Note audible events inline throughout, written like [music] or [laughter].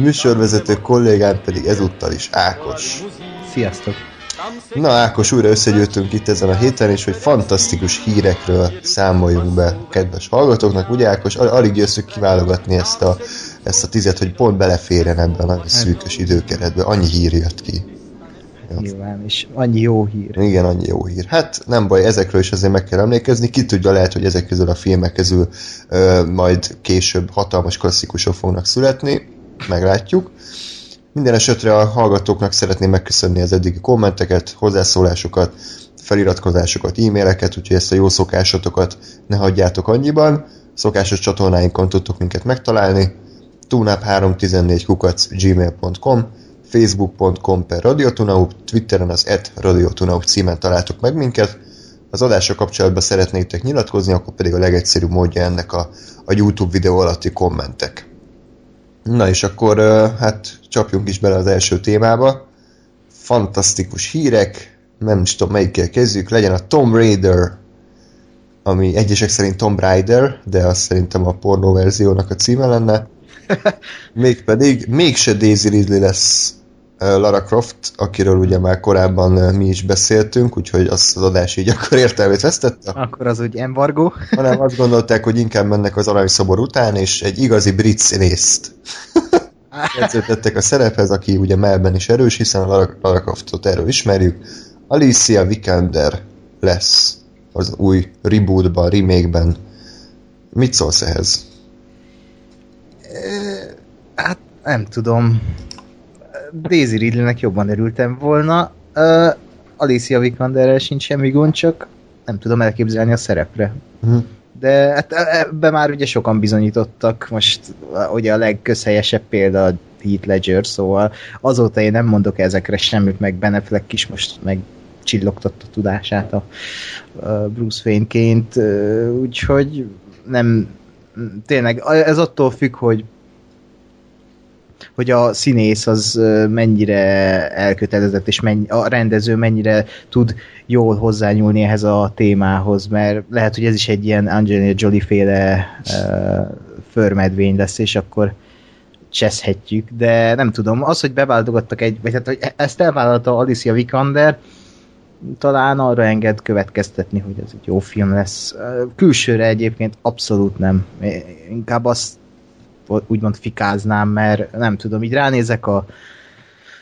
műsorvezető kollégám pedig ezúttal is Ákos. Sziasztok! Na Ákos, újra összegyűjtünk itt ezen a héten, és hogy fantasztikus hírekről számoljunk be kedves hallgatóknak. Ugye Ákos, alig jösszük kiválogatni ezt a, ezt a tizet, hogy pont beleférjen ebben a szűkös időkeretben. Annyi hír jött ki. Nyilván, és annyi jó hír. Igen, annyi jó hír. Hát nem baj, ezekről is azért meg kell emlékezni. Ki tudja, lehet, hogy ezek közül a filmek közül ö, majd később hatalmas klasszikusok fognak születni. Meglátjuk. Minden esetre a hallgatóknak szeretném megköszönni az eddigi kommenteket, hozzászólásokat, feliratkozásokat, e-maileket, úgyhogy ezt a jó szokásotokat ne hagyjátok annyiban. Szokásos csatornáinkon tudtok minket megtalálni. tunap314 kukac gmail.com facebook.com per radiotunaup, Twitteren az et radiotunaup címen találtok meg minket. Az adásra kapcsolatban szeretnétek nyilatkozni, akkor pedig a legegyszerűbb módja ennek a, a YouTube videó alatti kommentek. Na és akkor hát csapjunk is bele az első témába. Fantasztikus hírek, nem is tudom melyikkel kezdjük, legyen a Tomb Raider, ami egyesek szerint Tomb Raider, de az szerintem a pornó verziónak a címe lenne. [laughs] Mégpedig mégse Daisy Ridley lesz Lara Croft, akiről ugye már korábban mi is beszéltünk, úgyhogy az, az adás így akkor értelmét vesztette. Akkor az úgy embargo. Hanem azt gondolták, hogy inkább mennek az aranyszobor után, és egy igazi brit színészt [laughs] jegyzőtettek a szerephez, aki ugye Melben is erős, hiszen a Lara, Lara Croftot erről ismerjük. Alicia Vikander lesz az új rebootban, remake-ben. Mit szólsz ehhez? Hát nem tudom. Daisy Ridley-nek jobban örültem volna. Uh, Alicia Vikanderrel sincs semmi gond, csak nem tudom elképzelni a szerepre. Uh-huh. De hát ebbe már ugye sokan bizonyítottak, most ugye a legközhelyesebb példa a Heath Ledger, szóval azóta én nem mondok ezekre semmit, meg Ben Affleck is most meg csillogtatta tudását a, a Bruce Wayne-ként, úgyhogy nem, tényleg ez attól függ, hogy hogy a színész az mennyire elkötelezett, és mennyi, a rendező mennyire tud jól hozzányúlni ehhez a témához, mert lehet, hogy ez is egy ilyen Angelina Jolie féle uh, förmedvény lesz, és akkor cseszhetjük, de nem tudom, az, hogy beváltogattak egy, vagy hát, hogy ezt elvállalta Alicia Vikander, talán arra enged következtetni, hogy ez egy jó film lesz. Külsőre egyébként abszolút nem. Inkább azt úgymond fikáznám, mert nem tudom, így ránézek a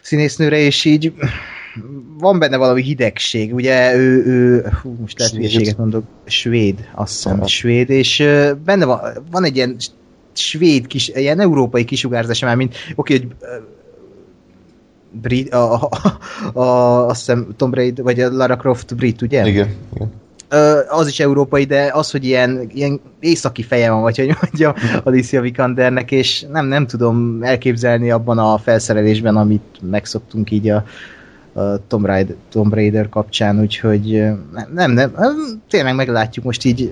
színésznőre, és így van benne valami hidegség, ugye ő, ő hú, most lehet hülyeséget mondok, svéd, azt hiszem, svéd, és benne van, van egy ilyen svéd kis, ilyen európai kisugárzása már, mint oké, hogy brit, a, a, a, azt hiszem Tom Brady, vagy a Lara Croft brit, ugye? Igen, igen az is európai, de az, hogy ilyen, ilyen északi feje van, vagy hogy mondja [laughs] Alicia Vikandernek, és nem, nem tudom elképzelni abban a felszerelésben, amit megszoktunk így a, a Tomb, Raider, Tomb Raider kapcsán, úgyhogy nem, nem, tényleg meglátjuk most így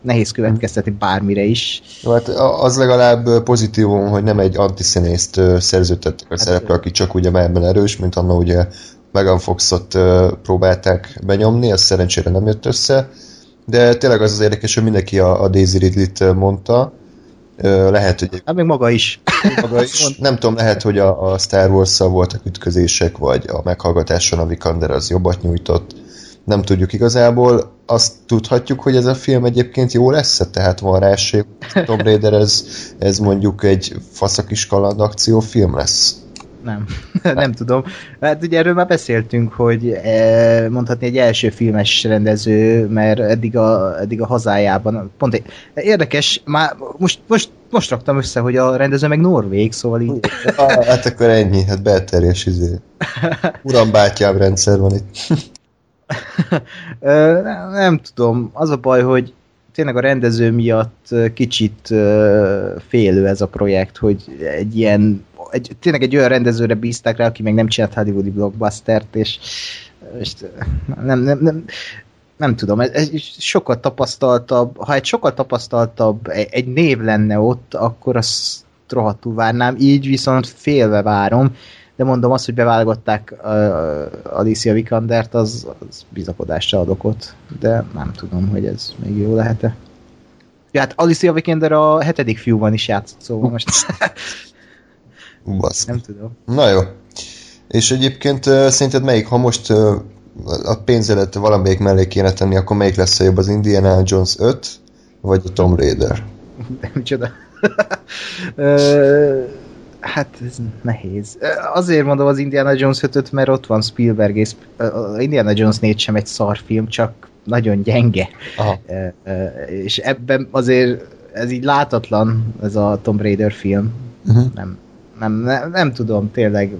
nehéz következtetni bármire is. Jó, hát az legalább pozitívum, hogy nem egy antiszínészt szerződtettek a hát, szerepre, aki csak ugye ebben erős, mint anna ugye Megan Foxot próbálták benyomni, ez szerencsére nem jött össze, de tényleg az az érdekes, hogy mindenki a, a Daisy Ridley-t mondta, lehet, hogy... Hát még maga is. Maga is. nem tudom, lehet, hogy a, a Star Wars-szal voltak ütközések, vagy a meghallgatáson a Vikander az jobbat nyújtott. Nem tudjuk igazából. Azt tudhatjuk, hogy ez a film egyébként jó lesz? Tehát van rá esély. Tomb Raider, ez, ez mondjuk egy faszakis kaland akciófilm lesz nem. [laughs] nem tudom. Hát ugye erről már beszéltünk, hogy e, mondhatni egy első filmes rendező, mert eddig a, eddig a hazájában, pont egy, érdekes, már most, most, most raktam össze, hogy a rendező meg Norvég, szóval így... ah, hát akkor ennyi, hát belterjes izé. Uram bátyám rendszer van itt. [laughs] nem, nem tudom, az a baj, hogy tényleg a rendező miatt kicsit félő ez a projekt, hogy egy ilyen egy, tényleg egy olyan rendezőre bízták rá, aki még nem csinált hollywoodi blockbustert, és, és nem, nem, nem, nem tudom, ez, ez sokkal tapasztaltabb, ha egy sokkal tapasztaltabb egy, egy név lenne ott, akkor azt rohadtul várnám, így viszont félve várom, de mondom azt, hogy beválogatták uh, Alicia Vikandert, az, az bizakodásra adok ott, de nem tudom, hogy ez még jó lehet-e. Ja, hát Alicia Vikander a hetedik fiúban is játszott, szóval most [laughs] Basz. nem tudom. Na jó. És egyébként szerinted melyik, ha most a pénzedet valamelyik mellé kéne tenni, akkor melyik lesz a jobb, az Indiana Jones 5, vagy a Tomb Raider? [laughs] De micsoda. [laughs] Hát ez nehéz. Azért mondom az Indiana Jones 5 mert ott van Spielberg, és az Indiana Jones 4 sem egy szarfilm, csak nagyon gyenge. Aha. És ebben azért ez így látatlan, ez a Tomb Raider film. Uh-huh. Nem, nem, nem, nem tudom, tényleg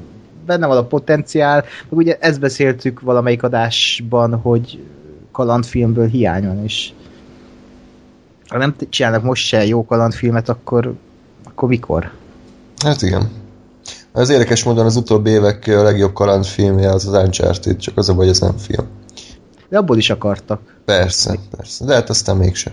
benne van a potenciál, meg ugye ezt beszéltük valamelyik adásban, hogy kalandfilmből hiány van, és ha nem csinálnak most se jó kalandfilmet, akkor, akkor mikor? Hát igen. Az érdekes módon az utóbbi évek a legjobb kalandfilmje az az Uncharted, csak az a baj, ez nem film. De abból is akartak. Persze, persze. De hát aztán mégsem.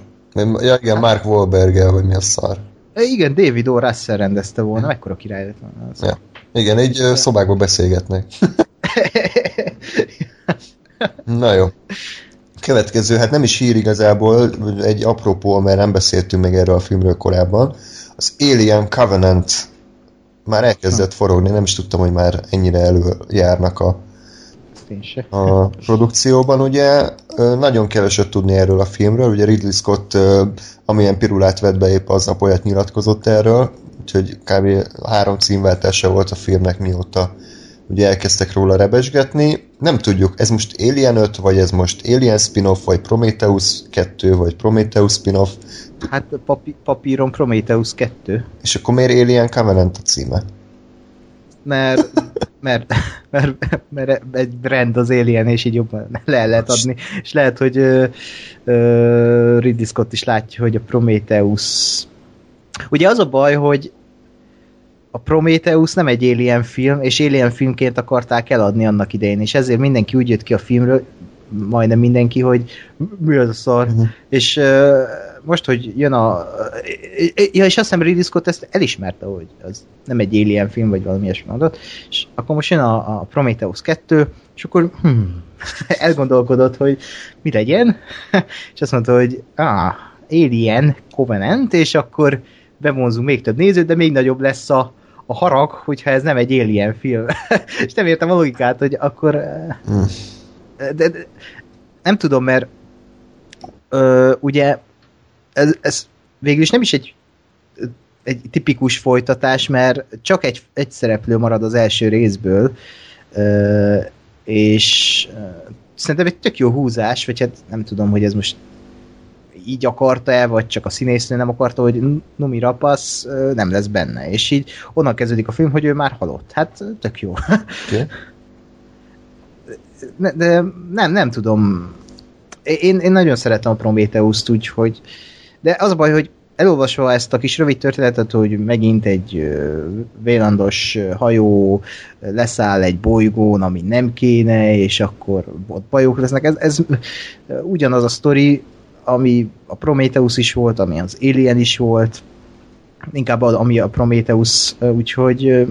Ja igen, Mark wahlberg vagy mi a szar. Igen, David O. Russell rendezte volna, mekkora király lett volna az. Ja. Igen, így szobákba beszélgetnek. [laughs] Na jó. Következő, hát nem is hír igazából, egy apropó, mert nem beszéltünk meg erről a filmről korábban. Az Alien Covenant már elkezdett forogni, nem is tudtam, hogy már ennyire előjárnak a, Ezt én se. a produkcióban, ugye. Nagyon keveset tudni erről a filmről, ugye Ridley Scott amilyen pirulát vett be épp aznap olyat nyilatkozott erről, úgyhogy kb. három címváltása volt a filmnek mióta ugye elkezdtek róla rebesgetni. Nem tudjuk, ez most Alien 5, vagy ez most Alien spin-off, vagy Prometheus 2, vagy Prometheus spin-off, Hát papi- papíron Prometheus 2, és akkor miért Alien Covenant a címe? Mert, mert, mert, mert egy brand az Alien, és így jobban le lehet adni. És lehet, hogy ö, ö, Ridley Scott is látja, hogy a Prometheus... Ugye az a baj, hogy a Prometheus nem egy Alien film, és Alien filmként akarták eladni annak idején, és ezért mindenki úgy jött ki a filmről, majdnem mindenki, hogy mi az a szar. Mhm. És ö, most, hogy jön a... Ja, és azt hiszem Ridley Scott ezt elismerte, hogy az nem egy Alien film, vagy valami ilyesmi mondott, és akkor most jön a, a Prometheus 2, és akkor hmm, [laughs] elgondolkodott, hogy mi legyen, [laughs] és azt mondta, hogy ah, Alien Covenant, és akkor bevonzunk még több nézőt, de még nagyobb lesz a, a harag, hogyha ez nem egy Alien film. [laughs] és nem értem a logikát, hogy akkor... eh, Hm. de, de nem tudom, mert ö, ugye ez, ez végül is nem is egy egy tipikus folytatás, mert csak egy, egy szereplő marad az első részből, és szerintem egy tök jó húzás, vagy hát nem tudom, hogy ez most így akarta-e, vagy csak a színésznő nem akarta, hogy Numi Rapasz nem lesz benne, és így onnan kezdődik a film, hogy ő már halott. Hát tök jó. Okay. [laughs] Ne, de nem, nem tudom. Én, én nagyon szeretem a Prometheus-t, úgyhogy de az a baj, hogy elolvasva ezt a kis rövid történetet, hogy megint egy vélandos hajó leszáll egy bolygón, ami nem kéne, és akkor ott bajok lesznek. Ez, ez ugyanaz a sztori, ami a Prometheus is volt, ami az Alien is volt, inkább ami a Prometheus, úgyhogy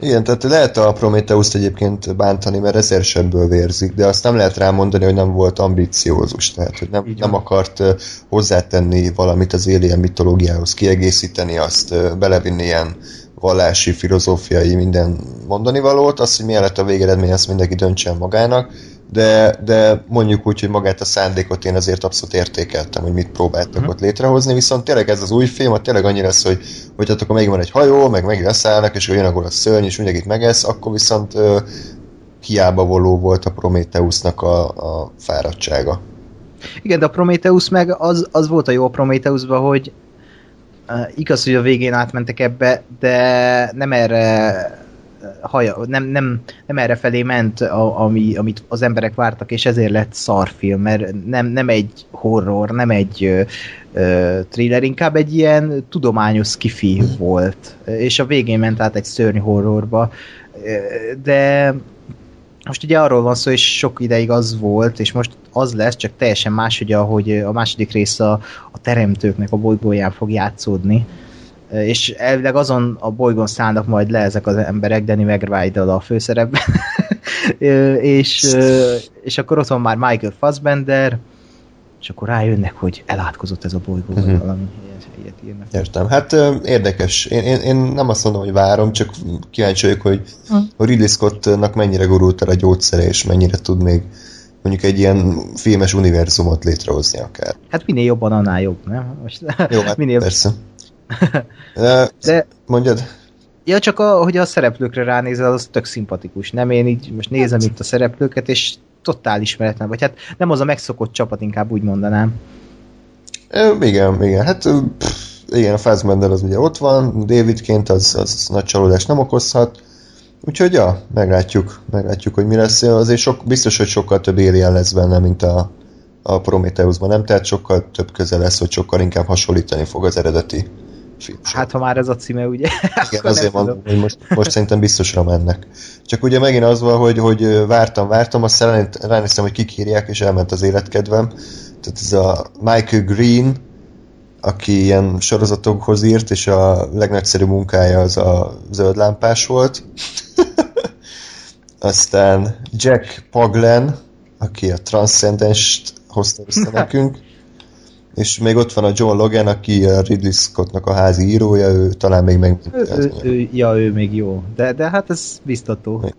Igen, tehát lehet a Prometheus-t egyébként bántani, mert ezer sebből vérzik, de azt nem lehet rámondani, hogy nem volt ambiciózus, tehát hogy nem, nem akart hozzátenni valamit az alien mitológiához, kiegészíteni azt, belevinni ilyen vallási, filozófiai, minden mondani valót, azt, hogy milyen lett a végeredmény, azt mindenki döntsen magának, de, de mondjuk úgy, hogy magát a szándékot én azért abszolút értékeltem, hogy mit próbáltak Mhm. ott létrehozni, viszont tényleg ez az új film, ott tényleg annyi lesz, hogy, hogy hát akkor még van egy hajó, meg meg leszállnak, és jön akkor a szörny, és mindenkit megesz, akkor viszont ö, hiába való volt a Prometheusnak a, a fáradtsága. Igen, de a Prometheus meg az, az volt a jó a Prometheusban, hogy uh, igaz, hogy a végén átmentek ebbe, de nem erre haja, nem, nem, nem erre felé ment, a, ami, amit az emberek vártak, és ezért lett szarfilm, mert nem, nem egy horror, nem egy ö, ö, thriller, inkább egy ilyen tudományos skifi volt, és a végén ment át egy szörny horrorba, de most ugye arról van szó, és sok ideig az volt, és most az lesz, csak teljesen más, hogy ahogy a második rész a, a teremtőknek a bolygóján fog játszódni. És elvileg azon a bolygón szállnak majd le ezek az emberek, Danny mcbride a főszerepben. [laughs] és, és akkor ott van már Michael Fassbender, és akkor rájönnek, hogy elátkozott ez a bolygó, uh-huh. vagy valami ilyet írnak. Értem. Hát érdekes. Én, én, én nem azt mondom, hogy várom, csak kíváncsi vagyok, hogy uh-huh. a Ridley Scottnak mennyire gurult el a gyógyszere, és mennyire tud még mondjuk egy ilyen filmes univerzumot létrehozni akár. Hát minél jobban, annál jobb, nem? Most, Jó, hát [laughs] minél... persze. [laughs] De. Mondjad? Ja, csak a, hogy a szereplőkre ránézel, az tök szimpatikus. Nem, én így most nézem hát. itt a szereplőket, és totál ismeretlen, vagy hát nem az a megszokott csapat, inkább úgy mondanám. É, igen, igen, hát pff, igen, a Fassbender az ugye ott van, Davidként az, az nagy csalódást nem okozhat, úgyhogy ja, meglátjuk, meglátjuk, hogy mi lesz. Azért sok, biztos, hogy sokkal több Alien lesz benne, mint a, a Prometheusban, nem? Tehát sokkal több köze lesz, hogy sokkal inkább hasonlítani fog az eredeti film. Hát ha már ez a címe, ugye? Igen, [laughs] azért mondom, hogy most, most szerintem biztosra mennek. Csak ugye megint az van, hogy, hogy vártam, vártam, aztán ránéztem, hogy kik írják, és elment az életkedvem. Tehát ez a Michael Green, aki ilyen sorozatokhoz írt, és a legnagyszerűbb munkája az a zöld lámpás volt. [laughs] Aztán Jack Paglen, aki a Transcendence-t hozta össze [laughs] nekünk. És még ott van a John Logan, aki a Ridley Scottnak a házi írója, ő talán még meg... Ő, ő, ő, ja, ő még jó. De, de hát ez biztató. [laughs]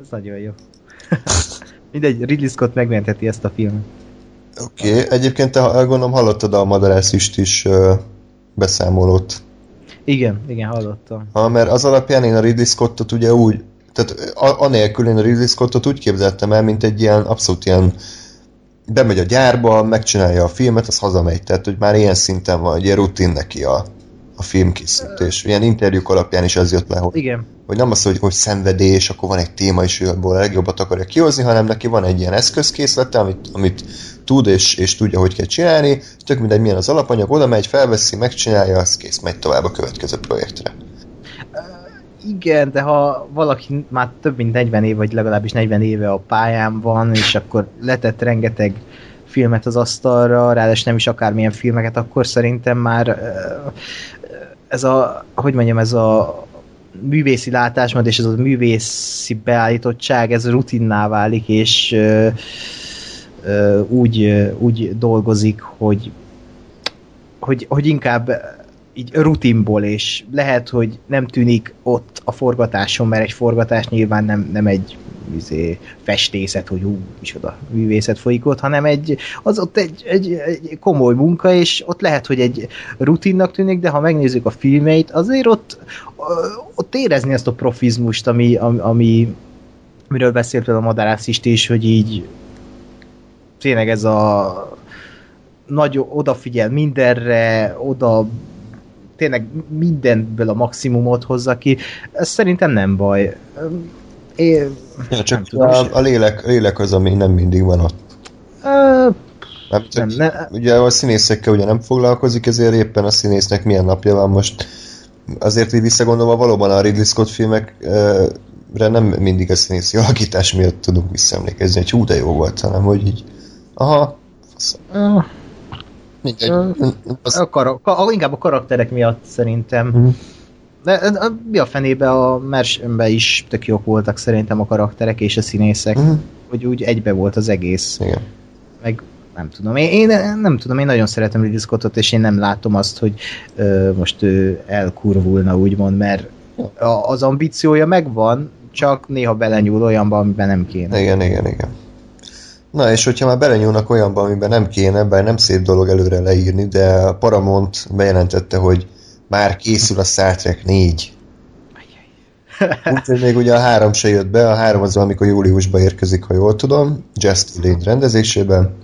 ez nagyon jó. [laughs] Mindegy, Ridley Scott megmentheti ezt a filmet. Oké, okay. egyébként te gondolom hallottad a Madarászist is uh, beszámolót. Igen, igen, hallottam. Ha, mert az alapján én a Ridley Scottot ugye úgy, tehát anélkül én a Ridley Scottot úgy képzeltem el, mint egy ilyen abszolút ilyen bemegy a gyárba, megcsinálja a filmet, az hazamegy. Tehát, hogy már ilyen szinten van, ilyen rutin neki a, a filmkészítés. Ilyen interjúk alapján is ez jött le, hogy, Igen. hogy nem az, hogy, hogy szenvedés, akkor van egy téma, és ő abból a legjobbat akarja kihozni, hanem neki van egy ilyen eszközkészlete, amit, amit tud, és, és tudja, hogy kell csinálni, tök mindegy, milyen az alapanyag, oda megy, felveszi, megcsinálja, az kész, megy tovább a következő projektre. Igen, de ha valaki már több mint 40 év, vagy legalábbis 40 éve a pályán van, és akkor letett rengeteg filmet az asztalra, ráadásul nem is akármilyen filmeket, akkor szerintem már ez a, hogy mondjam, ez a művészi látásmód és ez a művészi beállítottság, ez rutinná válik, és úgy, úgy dolgozik, hogy, hogy, hogy inkább így rutinból, és lehet, hogy nem tűnik ott a forgatáson, mert egy forgatás nyilván nem, nem egy izé, festészet, hogy hú, oda művészet folyik ott, hanem egy, az ott egy, egy, egy komoly munka, és ott lehet, hogy egy rutinnak tűnik, de ha megnézzük a filmeit, azért ott, ott érezni ezt a profizmust, ami, ami, ami miről beszélt a Madarász is, hogy így tényleg ez a nagy odafigyel mindenre, oda tényleg mindenből a maximumot hozza ki, ez szerintem nem baj. É, ja, csak nem tudom, a, a lélek, lélek az, ami nem mindig van ott. Uh, nem, nem, ne, ugye a színészekkel ugye nem foglalkozik, ezért éppen a színésznek milyen napja van most. Azért így visszagondolva valóban a Ridley Scott filmekre nem mindig a színészi alakítás miatt tudunk visszaemlékezni, hogy hú, de jó volt, hanem hogy így Aha. Uh, Mindegy. Az... A kar- a, inkább a karakterek miatt szerintem. Uh-huh. De, de, mi a fenébe a mersembe is tök jók voltak szerintem a karakterek és a színészek. Uh-huh. Hogy úgy egybe volt az egész. Igen. Meg nem tudom. Én, én nem tudom, én nagyon szeretem Ridley Scottot, és én nem látom azt, hogy ö, most ő elkurvulna, úgymond, mert a, az ambíciója megvan, csak néha belenyúl olyanba, amiben nem kéne. Igen, igen, igen. Na, és hogyha már belenyúlnak olyanba, amiben nem kéne, bár nem szép dolog előre leírni, de a Paramount bejelentette, hogy már készül a Star Trek 4. Úgyhogy még ugye a három se jött be, a három az amikor júliusban érkezik, ha jól tudom, Just Lane rendezésében.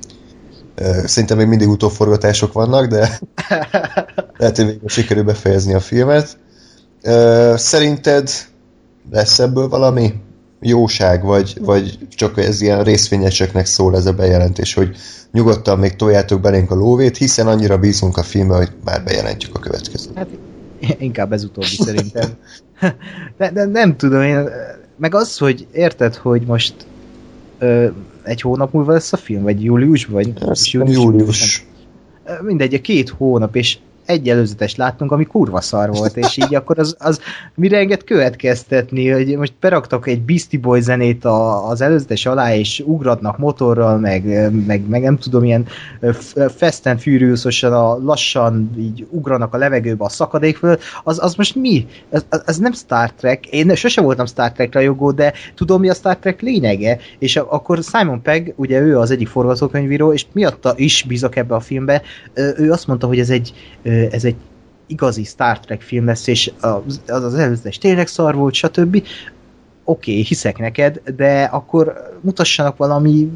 Szerintem még mindig utóforgatások vannak, de [laughs] lehet, hogy végül sikerül befejezni a filmet. Szerinted lesz ebből valami jóság, vagy, vagy csak ez ilyen részvényeseknek szól ez a bejelentés, hogy nyugodtan még toljátok belénk a lóvét, hiszen annyira bízunk a filmbe, hogy már bejelentjük a következőt. Hát inkább ez utóbbi szerintem. De, de nem tudom, én, meg az, hogy érted, hogy most ö, egy hónap múlva lesz a film, vagy július, vagy Ez július. július. Mindegy, két hónap, és egy előzetes láttunk, ami kurva szar volt, és így akkor az, az mire enged következtetni, hogy most beraktak egy Beastie Boy zenét a, az előzetes alá, és ugratnak motorral, meg, meg, meg nem tudom, ilyen Fast and furious a lassan így ugranak a levegőbe a szakadék föl, az, az most mi? Ez, az nem Star Trek, én sose voltam Star Trek rajongó, de tudom mi a Star Trek lényege, és akkor Simon Pegg, ugye ő az egyik forgatókönyvíró, és miatta is bízok ebbe a filmbe, ő azt mondta, hogy ez egy ez egy igazi Star Trek film lesz, és az az, előzetes tényleg szar volt, stb. Oké, okay, hiszek neked, de akkor mutassanak valami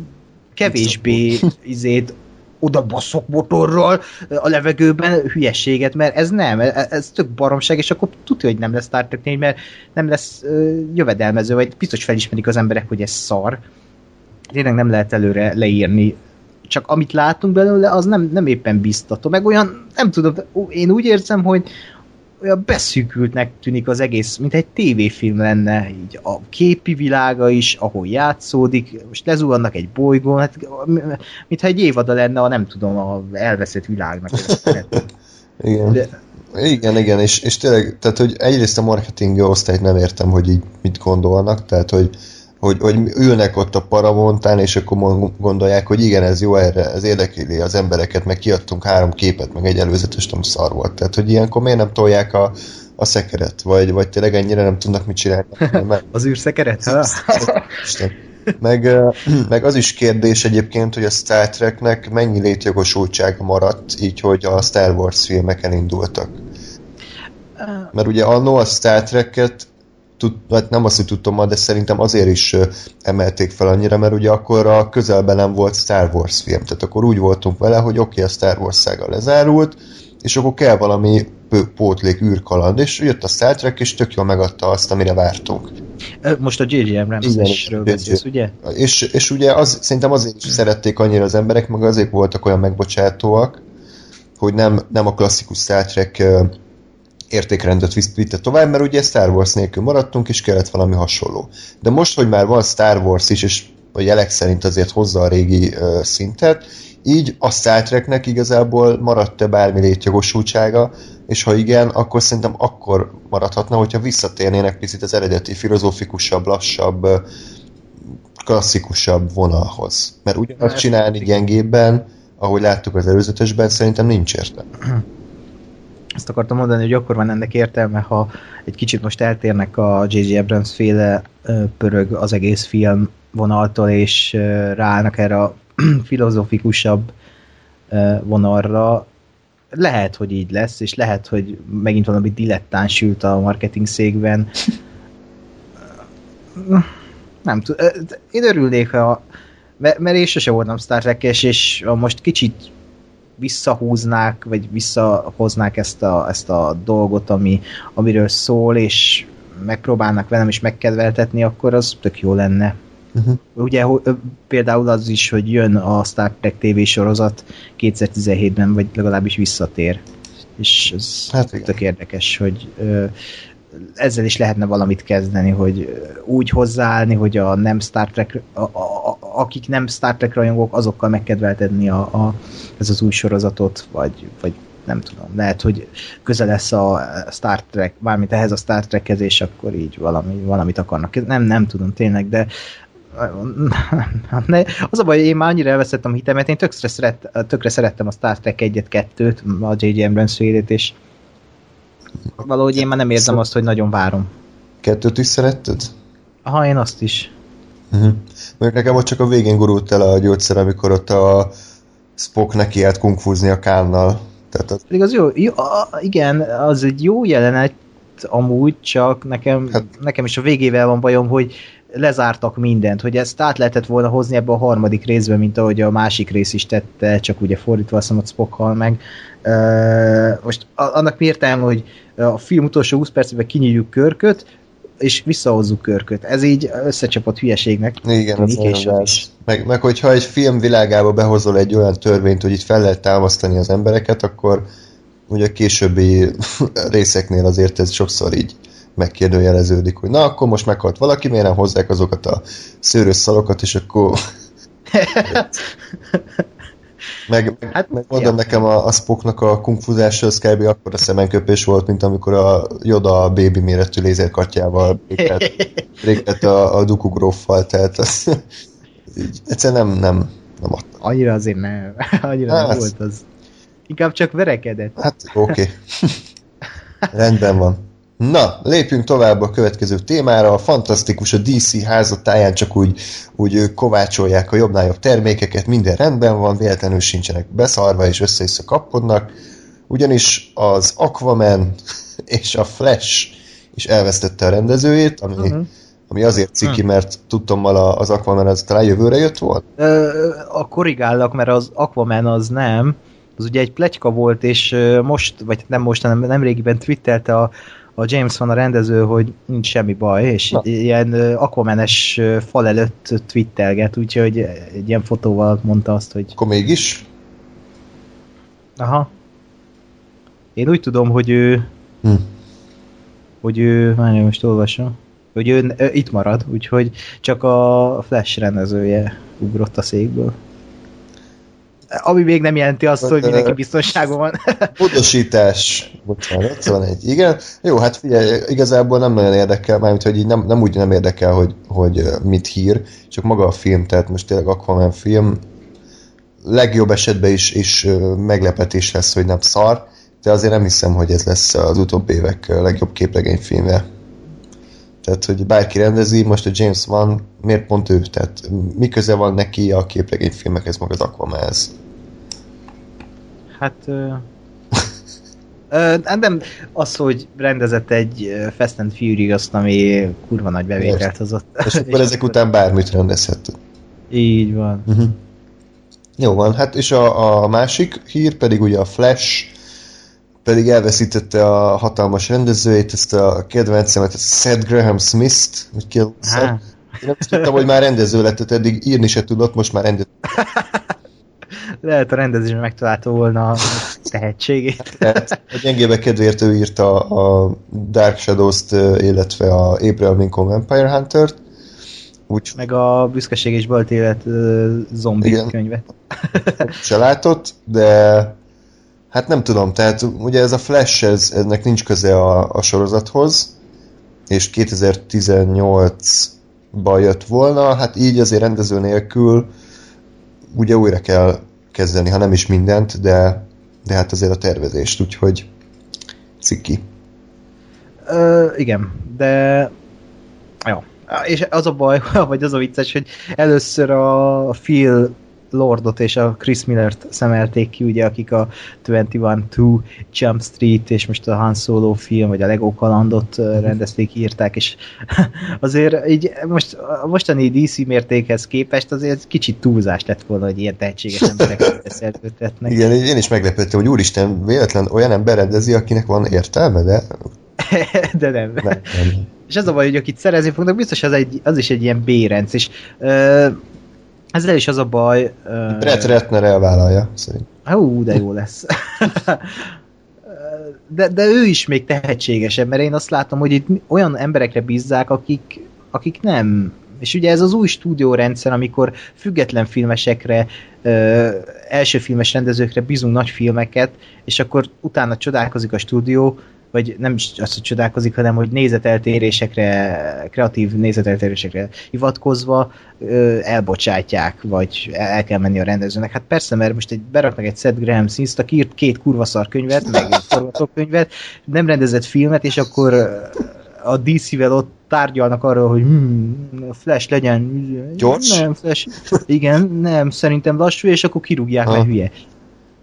kevésbé [laughs] izét oda baszok motorral a levegőben hülyességet, mert ez nem, ez, ez tök baromság, és akkor tudja, hogy nem lesz Star Trek 4, mert nem lesz uh, jövedelmező, vagy biztos felismerik az emberek, hogy ez szar. Tényleg nem lehet előre leírni csak amit látunk belőle, az nem, nem éppen biztató. Meg olyan, nem tudom, én úgy érzem, hogy olyan beszűkültnek tűnik az egész, mint egy tévéfilm lenne, így a képi világa is, ahol játszódik, most lezuhannak egy bolygón, hát mintha egy évada lenne a nem tudom, a elveszett világnak. [laughs] igen. De, igen, igen, és, és tényleg, tehát, hogy egyrészt a marketing osztályt nem értem, hogy így mit gondolnak, tehát, hogy hogy, hogy ülnek ott a Paramontán, és akkor gondolják, hogy igen, ez jó erre, ez érdekli az embereket, meg kiadtunk három képet, meg egy előzetes, nem szar volt. Tehát, hogy ilyenkor miért nem tolják a, a szekeret? Vagy, vagy tényleg ennyire nem tudnak mit csinálni? [laughs] Meg... az űrszekeret? meg, meg az is kérdés egyébként, hogy a Star Treknek mennyi létjogosultsága maradt, így, hogy a Star Wars filmek elindultak. Mert ugye annó a Star Trek-et tud, hát nem azt, hogy tudtam de szerintem azért is emelték fel annyira, mert ugye akkor a közelben nem volt Star Wars film, tehát akkor úgy voltunk vele, hogy oké, okay, a Star Wars szága lezárult, és akkor kell valami pótlék űrkaland, és jött a Star Trek, és tök jól megadta azt, amire vártunk. Most a J.J. Abrams-ről beszélsz, ugye? És, és ugye az, szerintem azért is szerették annyira az emberek, meg azért voltak olyan megbocsátóak, hogy nem, nem a klasszikus Star Trek értékrendet vitte tovább, mert ugye Star Wars nélkül maradtunk, és kellett valami hasonló. De most, hogy már van Star Wars is, és a jelek szerint azért hozza a régi uh, szintet, így a Star Treknek igazából maradt-e bármi létjogosultsága, és ha igen, akkor szerintem akkor maradhatna, hogyha visszatérnének picit az eredeti filozófikusabb, lassabb, klasszikusabb vonalhoz. Mert ugyanazt csinálni gyengébben, ahogy láttuk az előzetesben, szerintem nincs értelme. [clears throat] Ezt akartam mondani, hogy akkor van ennek értelme, ha egy kicsit most eltérnek a J.J. Abrams féle pörög az egész film vonaltól, és ráállnak erre a [clears throat] filozofikusabb vonalra. Lehet, hogy így lesz, és lehet, hogy megint valami dilettánsült a marketing székben. [laughs] Nem tudom. Én örülnék, ha mert én sose voltam Star trek és most kicsit visszahúznák, vagy visszahoznák ezt a, ezt a dolgot, ami, amiről szól, és megpróbálnak velem is megkedveltetni, akkor az tök jó lenne. Uh-huh. Ugye például az is, hogy jön a Star Trek TV sorozat 2017-ben, vagy legalábbis visszatér. És ez hát tök érdekes, hogy ö, ezzel is lehetne valamit kezdeni, hogy úgy hozzáállni, hogy a nem Star Trek, a, a, akik nem Star Trek rajongók, azokkal megkedveltedni a, a, ez az új sorozatot, vagy, vagy nem tudom, lehet, hogy közel lesz a Star Trek, mármint ehhez a Star Trekhez, és akkor így valami, valamit akarnak. Nem, nem tudom tényleg, de [laughs] az a baj, én már annyira elveszettem a hitemet, én tökre, szeret, tökre szerettem a Star Trek 1-2-t, a J.J. Abrams félét, és Valahogy én már nem érzem azt, hogy nagyon várom. Kettőt is szeretted? Aha, én azt is. Uh-huh. Mert nekem ott csak a végén gurult el a gyógyszer, amikor ott a Spock neki állt kungfúzni a kánnal. Tehát az... Pedig az jó, jó a, igen, az egy jó jelenet amúgy, csak nekem, hát... nekem is a végével van bajom, hogy lezártak mindent, hogy ezt át lehetett volna hozni ebbe a harmadik részbe, mint ahogy a másik rész is tette, csak ugye fordítva azt hogy Spock hal meg. Uh, most annak mi értelme, hogy a film utolsó 20 percben kinyírjuk körköt, és visszahozzuk körköt. Ez így összecsapott hülyeségnek. Igen, ez tűnik, és az is. Meg, meg hogyha egy film világába behozol egy olyan törvényt, hogy itt fel lehet támasztani az embereket, akkor ugye a későbbi [laughs] részeknél azért ez sokszor így megkérdőjeleződik, hogy na, akkor most meghalt valaki, miért nem hozzák azokat a szőrös szalokat, és akkor [laughs] meg, meg, Hát, meg mondom ja. nekem a, a Spocknak a kungfuzása az kb. akkor a szemenköpés volt, mint amikor a Yoda a baby méretű lézerkatjával régett, [laughs] régett a, a dukugróffal, tehát az, [laughs] így, egyszerűen nem, nem, nem adta. Annyira azért nem. [laughs] Annyira Hát. nem volt az. Inkább csak verekedett. Hát, oké. Okay. Rendben van. Na, lépjünk tovább a következő témára. A fantasztikus a DC házatáján csak úgy, úgy kovácsolják a jobbnál jobb termékeket, minden rendben van, véletlenül sincsenek beszarva és össze-vissza kapodnak. Ugyanis az Aquaman [laughs] és a Flash is elvesztette a rendezőjét, ami, uh-huh. ami azért ciki, mert tudtommal az Aquaman az talán jövőre jött volt. Ö, a korrigállak, mert az Aquaman az nem, az ugye egy pletyka volt, és most, vagy nem most, hanem nemrégiben twittelte a, a James van a rendező, hogy nincs semmi baj, és Na. ilyen ö, fal előtt twittelget, úgyhogy egy ilyen fotóval mondta azt, hogy Akkor mégis? aha. Én úgy tudom, hogy ő, Hm. hogy ő, várj, most olvasom, hogy ő, ő itt marad, úgyhogy csak a Flash rendezője ugrott a székből. Ami még nem jelenti azt, hogy mindenki biztonságban van. [laughs] Módosítás. Bocsánat, van egy. Igen. Jó, hát figyelj, igazából nem nagyon érdekel, mármint, hogy így nem, nem úgy nem érdekel, hogy, hogy mit hír, csak maga a film, tehát most tényleg Aquaman film legjobb esetben is, is meglepetés lesz, hogy nem szar, de azért nem hiszem, hogy ez lesz az utóbbi évek legjobb képregényfilmje. Tehát, hogy bárki rendezi, most a James van, miért pont ő? Tehát mi köze van neki a képregényfilmekhez, maga az Aquamanhez? Hát... Ö, ö, hát nem az, hogy rendezett egy Fast and Furious, ami kurva nagy bevételt hozott. És [laughs] akkor ezek után bármit rendezhet. Így van. Uh-huh. Jó van, hát és a, a másik hír pedig ugye a Flash, pedig elveszítette a hatalmas rendezőjét, ezt a kedvencemet, ezt Seth Graham Smith-t, hogy ki Há, Én nem tudtam, hogy már rendező lett, tehát eddig írni se tudott, most már rendező. [laughs] lehet a rendezésben megtalálta volna a tehetségét. Tehát a gyengébe kedvéért ő írta a Dark Shadows-t, illetve a Abraham Lincoln Vampire Hunter-t, úgy Meg a Büszkeség és Balt élet ö, zombi Igen. könyvet. se látott, de hát nem tudom, tehát ugye ez a Flash, ez, ennek nincs köze a, a sorozathoz, és 2018-ban jött volna, hát így azért rendező nélkül ugye újra kell kezdeni, ha nem is mindent, de, de hát azért a tervezést, úgyhogy ciki. Ö, igen, de jó. És az a baj, [laughs] vagy az a vicces, hogy először a Phil Lordot és a Chris Millert szemelték ki, ugye, akik a 21-2 Jump Street és most a Han Solo film, vagy a Lego kalandot ö, rendezték, írták, és [laughs] azért így most a mostani DC mértékhez képest azért kicsit túlzás lett volna, hogy ilyen tehetséges [laughs] embereket szerződtetnek. Igen, én is meglepődtem, hogy úristen, véletlen olyan ember rendezi, akinek van értelme, de [laughs] De nem. nem, nem. És az a baj, hogy akit szerezni fognak, biztos az, egy, az is egy ilyen B-renc, és ö, ezzel is az a baj... Ö, Brett Ratner elvállalja, szerint. Hú, de jó lesz. [laughs] de, de ő is még tehetségesebb, mert én azt látom, hogy itt olyan emberekre bízzák, akik, akik nem. És ugye ez az új stúdiórendszer, amikor független filmesekre, ö, első filmes rendezőkre bízunk nagy filmeket, és akkor utána csodálkozik a stúdió, vagy nem is azt, hogy csodálkozik, hanem hogy nézeteltérésekre, kreatív nézeteltérésekre hivatkozva elbocsátják, vagy el el kell menni a rendezőnek. Hát persze, mert most egy, beraknak egy Seth Graham Smith, aki írt két kurva szar könyvet, meg egy forgatókönyvet, nem rendezett filmet, és akkor a DC-vel ott tárgyalnak arról, hogy hmm, Flash legyen Gyors? Nem, Flash, igen, nem, szerintem lassú, és akkor kirúgják, mert hülye.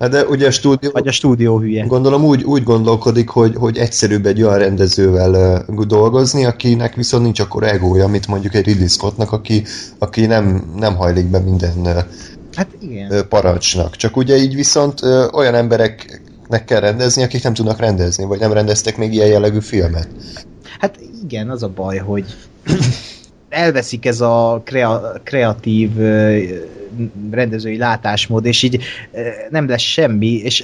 Hát de ugye a stúdió, Vagy a stúdió hülye. gondolom úgy, úgy gondolkodik, hogy, hogy egyszerűbb egy olyan rendezővel uh, dolgozni, akinek viszont nincs akkor egója, mint mondjuk egy Ridley Scottnak, aki, aki nem, nem hajlik be minden uh, Hát igen. uh, parancsnak. Csak ugye így viszont olyan embereknek kell rendezni, akik nem tudnak rendezni, vagy nem rendeztek még ilyen jellegű filmet. Hát igen, az a baj, hogy elveszik ez a krea, kreatív rendezői látásmód, és így nem lesz semmi, és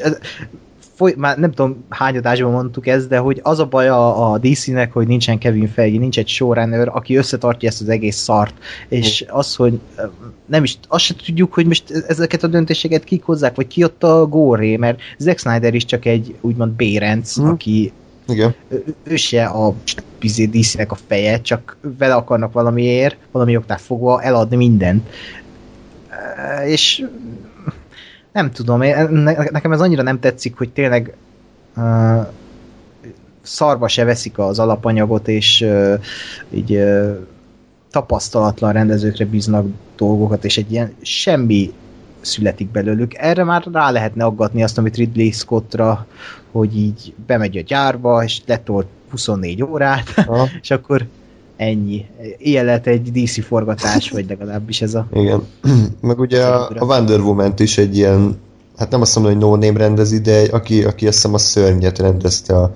foly, már nem tudom hány adásban mondtuk ezt, de hogy az a baj a, a DC-nek, hogy nincsen Kevin Feige, nincs egy showrunner, aki összetartja ezt az egész szart, és az, hogy nem is, azt se tudjuk, hogy most ezeket a döntéseket kik hozzák, vagy ki ott a góré, mert Zack Snyder is csak egy úgymond bérenc, hm. aki igen. Ő, ő se a DC-nek a feje, csak vele akarnak valamiért, valami oknál fogva eladni mindent. És nem tudom, nekem ez annyira nem tetszik, hogy tényleg uh, szarba se veszik az alapanyagot, és uh, így uh, tapasztalatlan rendezőkre bíznak dolgokat, és egy ilyen semmi születik belőlük. Erre már rá lehetne aggatni azt, amit Ridley Scottra, hogy így bemegy a gyárba, és letolt 24 órát, Aha. [laughs] és akkor ennyi. Ilyen lehet egy DC forgatás, vagy legalábbis ez a... Igen. [clears throat] Meg ugye a, a Wonder woman is egy ilyen, hát nem azt mondom, hogy no-name rendezi, de aki, aki azt hiszem a szörnyet rendezte a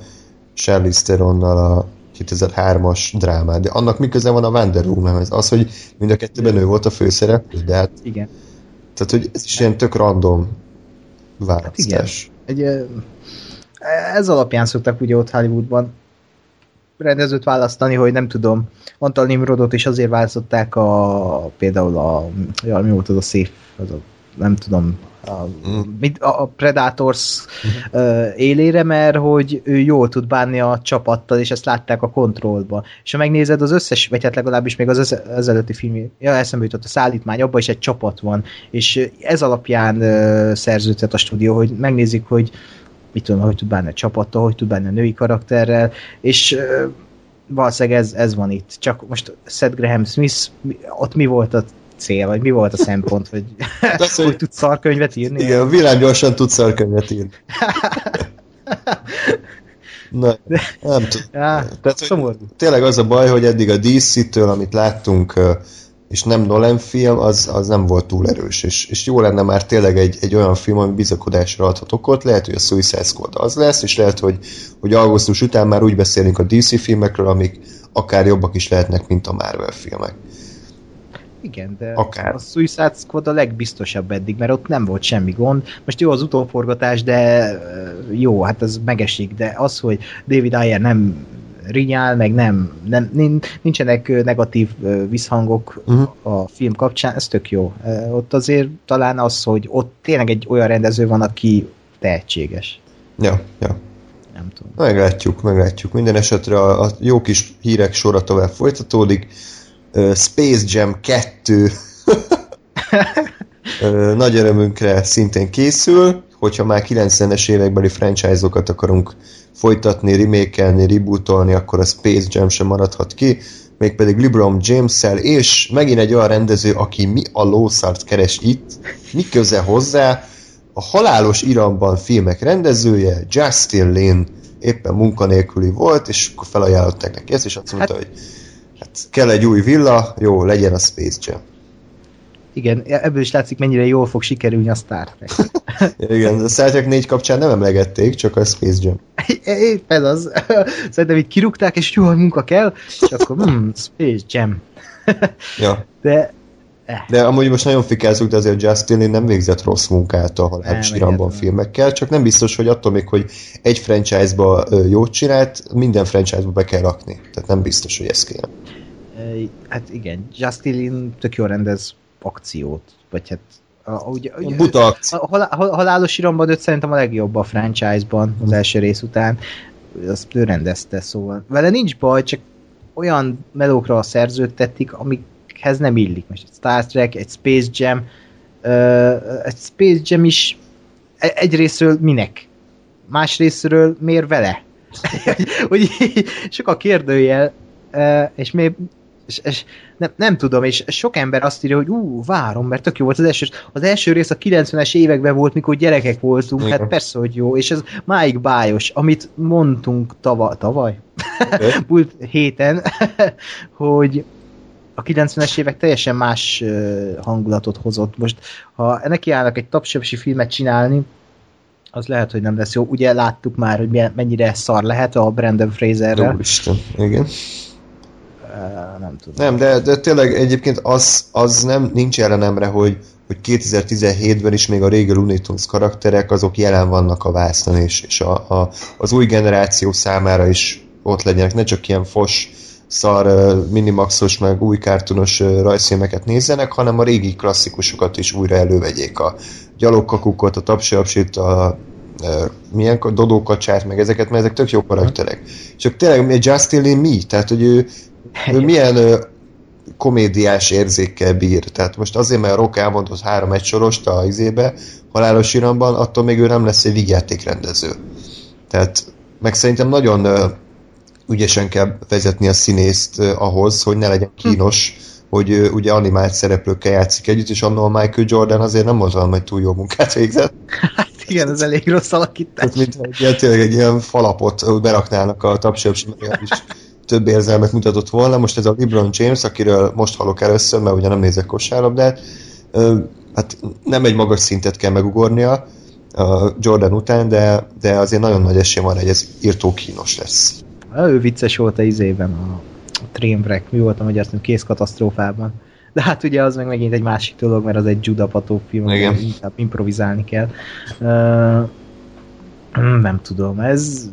Charlize Theronnal a 2003-as drámát, de annak mi köze van a Wonder woman Az, hogy mind a kettőben ő volt a főszereplő, de hát... Igen. Tehát, hogy ez is ilyen tök random választás. Hát igen. Ez alapján szoktak ugye ott Hollywoodban rendezőt választani, hogy nem tudom, Antal Nimrodot is azért választották a például a, ja, mi volt az a szép, az a, nem tudom, a, mm. a Predators uh, élére, mert hogy ő jól tud bánni a csapattal, és ezt látták a kontrollba. És ha megnézed az összes, vagy hát legalábbis még az ezelőtti film, ja, eszembe jutott a szállítmány, abban is egy csapat van, és ez alapján uh, szerződhet a stúdió, hogy megnézik, hogy mit tudom, hogy tud bánni a csapattal, hogy tud bánni a női karakterrel, és uh, valószínűleg ez, ez van itt. Csak most Seth Graham Smith, ott mi volt a cél, vagy mi volt a szempont, hogy, az, [laughs] hogy, hogy tud szarkönyvet írni? Igen, világ gyorsan tud szarkönyvet írni. [laughs] Na, nem tudom. Ja, Tehát, tényleg az a baj, hogy eddig a DC-től, amit láttunk és nem Nolan film, az, az nem volt túl erős, és, és jó lenne már tényleg egy, egy olyan film, ami bizakodásra adhat okot, lehet, hogy a Suicide Squad az lesz, és lehet, hogy, hogy augusztus után már úgy beszélünk a DC filmekről, amik akár jobbak is lehetnek, mint a Marvel filmek. Igen, de Akár. a Suicide Squad a legbiztosabb eddig, mert ott nem volt semmi gond. Most jó az utóforgatás, de jó, hát ez megesik, de az, hogy David Ayer nem rinyál, meg nem, nem nincsenek negatív visszhangok uh-huh. a film kapcsán, ez tök jó. Ott azért talán az, hogy ott tényleg egy olyan rendező van, aki tehetséges. Ja, ja. Nem tudom. Meglátjuk, meglátjuk. Minden esetre a, a jó kis hírek sora tovább folytatódik. Space Jam 2 uh, [laughs] nagy örömünkre szintén készül, hogyha már 90-es évekbeli franchise-okat akarunk folytatni, remékelni, rebootolni, akkor a Space Jam sem maradhat ki, mégpedig LeBron james és megint egy olyan rendező, aki mi a lószart keres itt, mi köze hozzá, a Halálos Iramban filmek rendezője, Justin Lin éppen munkanélküli volt, és akkor felajánlották neki ezt, és azt mondta, hát, hogy kell egy új villa, jó, legyen a Space Jam. Igen, ebből is látszik, mennyire jól fog sikerülni a Star Trek. [laughs] Igen, a Star Trek 4 kapcsán nem emlegették, csak a Space Jam. [laughs] Éppen az. [laughs] Szerintem így kirúgták, és jó, munka kell, és akkor hmm, Space Jam. ja. De eh. de amúgy most nagyon fikázunk, de azért Justin Lin nem végzett rossz munkát a halálos iramban filmekkel, csak nem biztos, hogy attól még, hogy egy franchise-ba jót csinált, minden franchise-ba be kell rakni. Tehát nem biztos, hogy ez kéne. Hát igen, Justin Lin tök jól rendez akciót, vagy hát a, ugye, ugye, Buta akció. A, a, a halálos iramban őt szerintem a legjobb a franchise-ban az első rész után. Azt ő rendezte, szóval. Vele nincs baj, csak olyan melókra szerződtetik, amikhez nem illik. Most egy Star Trek, egy Space Jam, uh, egy Space Jam is e, egyrésztről minek? Másrésztről miért vele? [laughs] hogy [laughs] sok a kérdőjel, uh, és még és, és nem, nem tudom, és sok ember azt írja, hogy ú, várom, mert tök jó volt az első. Az első rész a 90-es években volt, mikor gyerekek voltunk, Igen. hát persze, hogy jó, és ez máig bájos, amit mondtunk tava, tavaly? Okay. [laughs] Múlt héten, [laughs] hogy a 90-es évek teljesen más hangulatot hozott. Most, ha neki állnak egy tapsöpsi filmet csinálni, Az lehet, hogy nem lesz jó. Ugye láttuk már, hogy mennyire szar lehet a Brandon Fraserrel. Isten, igen. Uh, nem tudom. Nem, de, de tényleg egyébként az, az nem, nincs ellenemre, hogy, hogy 2017-ben is még a régi Looney Tunes karakterek azok jelen vannak a vászon, és, és a, a, az új generáció számára is ott legyenek, ne csak ilyen fos, szar, minimaxos, meg új kártunos rajzfilmeket nézzenek, hanem a régi klasszikusokat is újra elővegyék. A gyalogkakukot, a tapsiapsit, a, a milyen dodókacsát, meg ezeket, mert ezek tök jó karakterek. Csak tényleg Justin Lin mi? Tehát, hogy ő, ő milyen komédiás érzékkel bír. Tehát most azért, mert a Rock elmondott három egy sorost a izébe, halálos iramban, attól még ő nem lesz egy vígjátékrendező. Tehát meg szerintem nagyon uh, ügyesen kell vezetni a színészt uh, ahhoz, hogy ne legyen kínos, hm. hogy uh, ugye animált szereplőkkel játszik együtt, és annól Michael Jordan azért nem mondtam, hogy túl jó munkát végzett. [laughs] Hát igen, ez elég rossz alakítás. Tehát, mint egy ilyen, tényleg egy ilyen falapot beraknának a tapsőbs, is több érzelmet mutatott volna. Most ez a LeBron James, akiről most hallok először, mert ugye nem nézek kosárlabdát, hát nem egy magas szintet kell megugornia a Jordan után, de, de azért nagyon nagy esély van, hogy ez írtó kínos lesz. Ő vicces volt a izében, a, Trainwreck, mi volt a magyar kész katasztrófában. De hát ugye az meg megint egy másik dolog, mert az egy Judah Pató film, inkább improvizálni kell. Uh, nem tudom, ez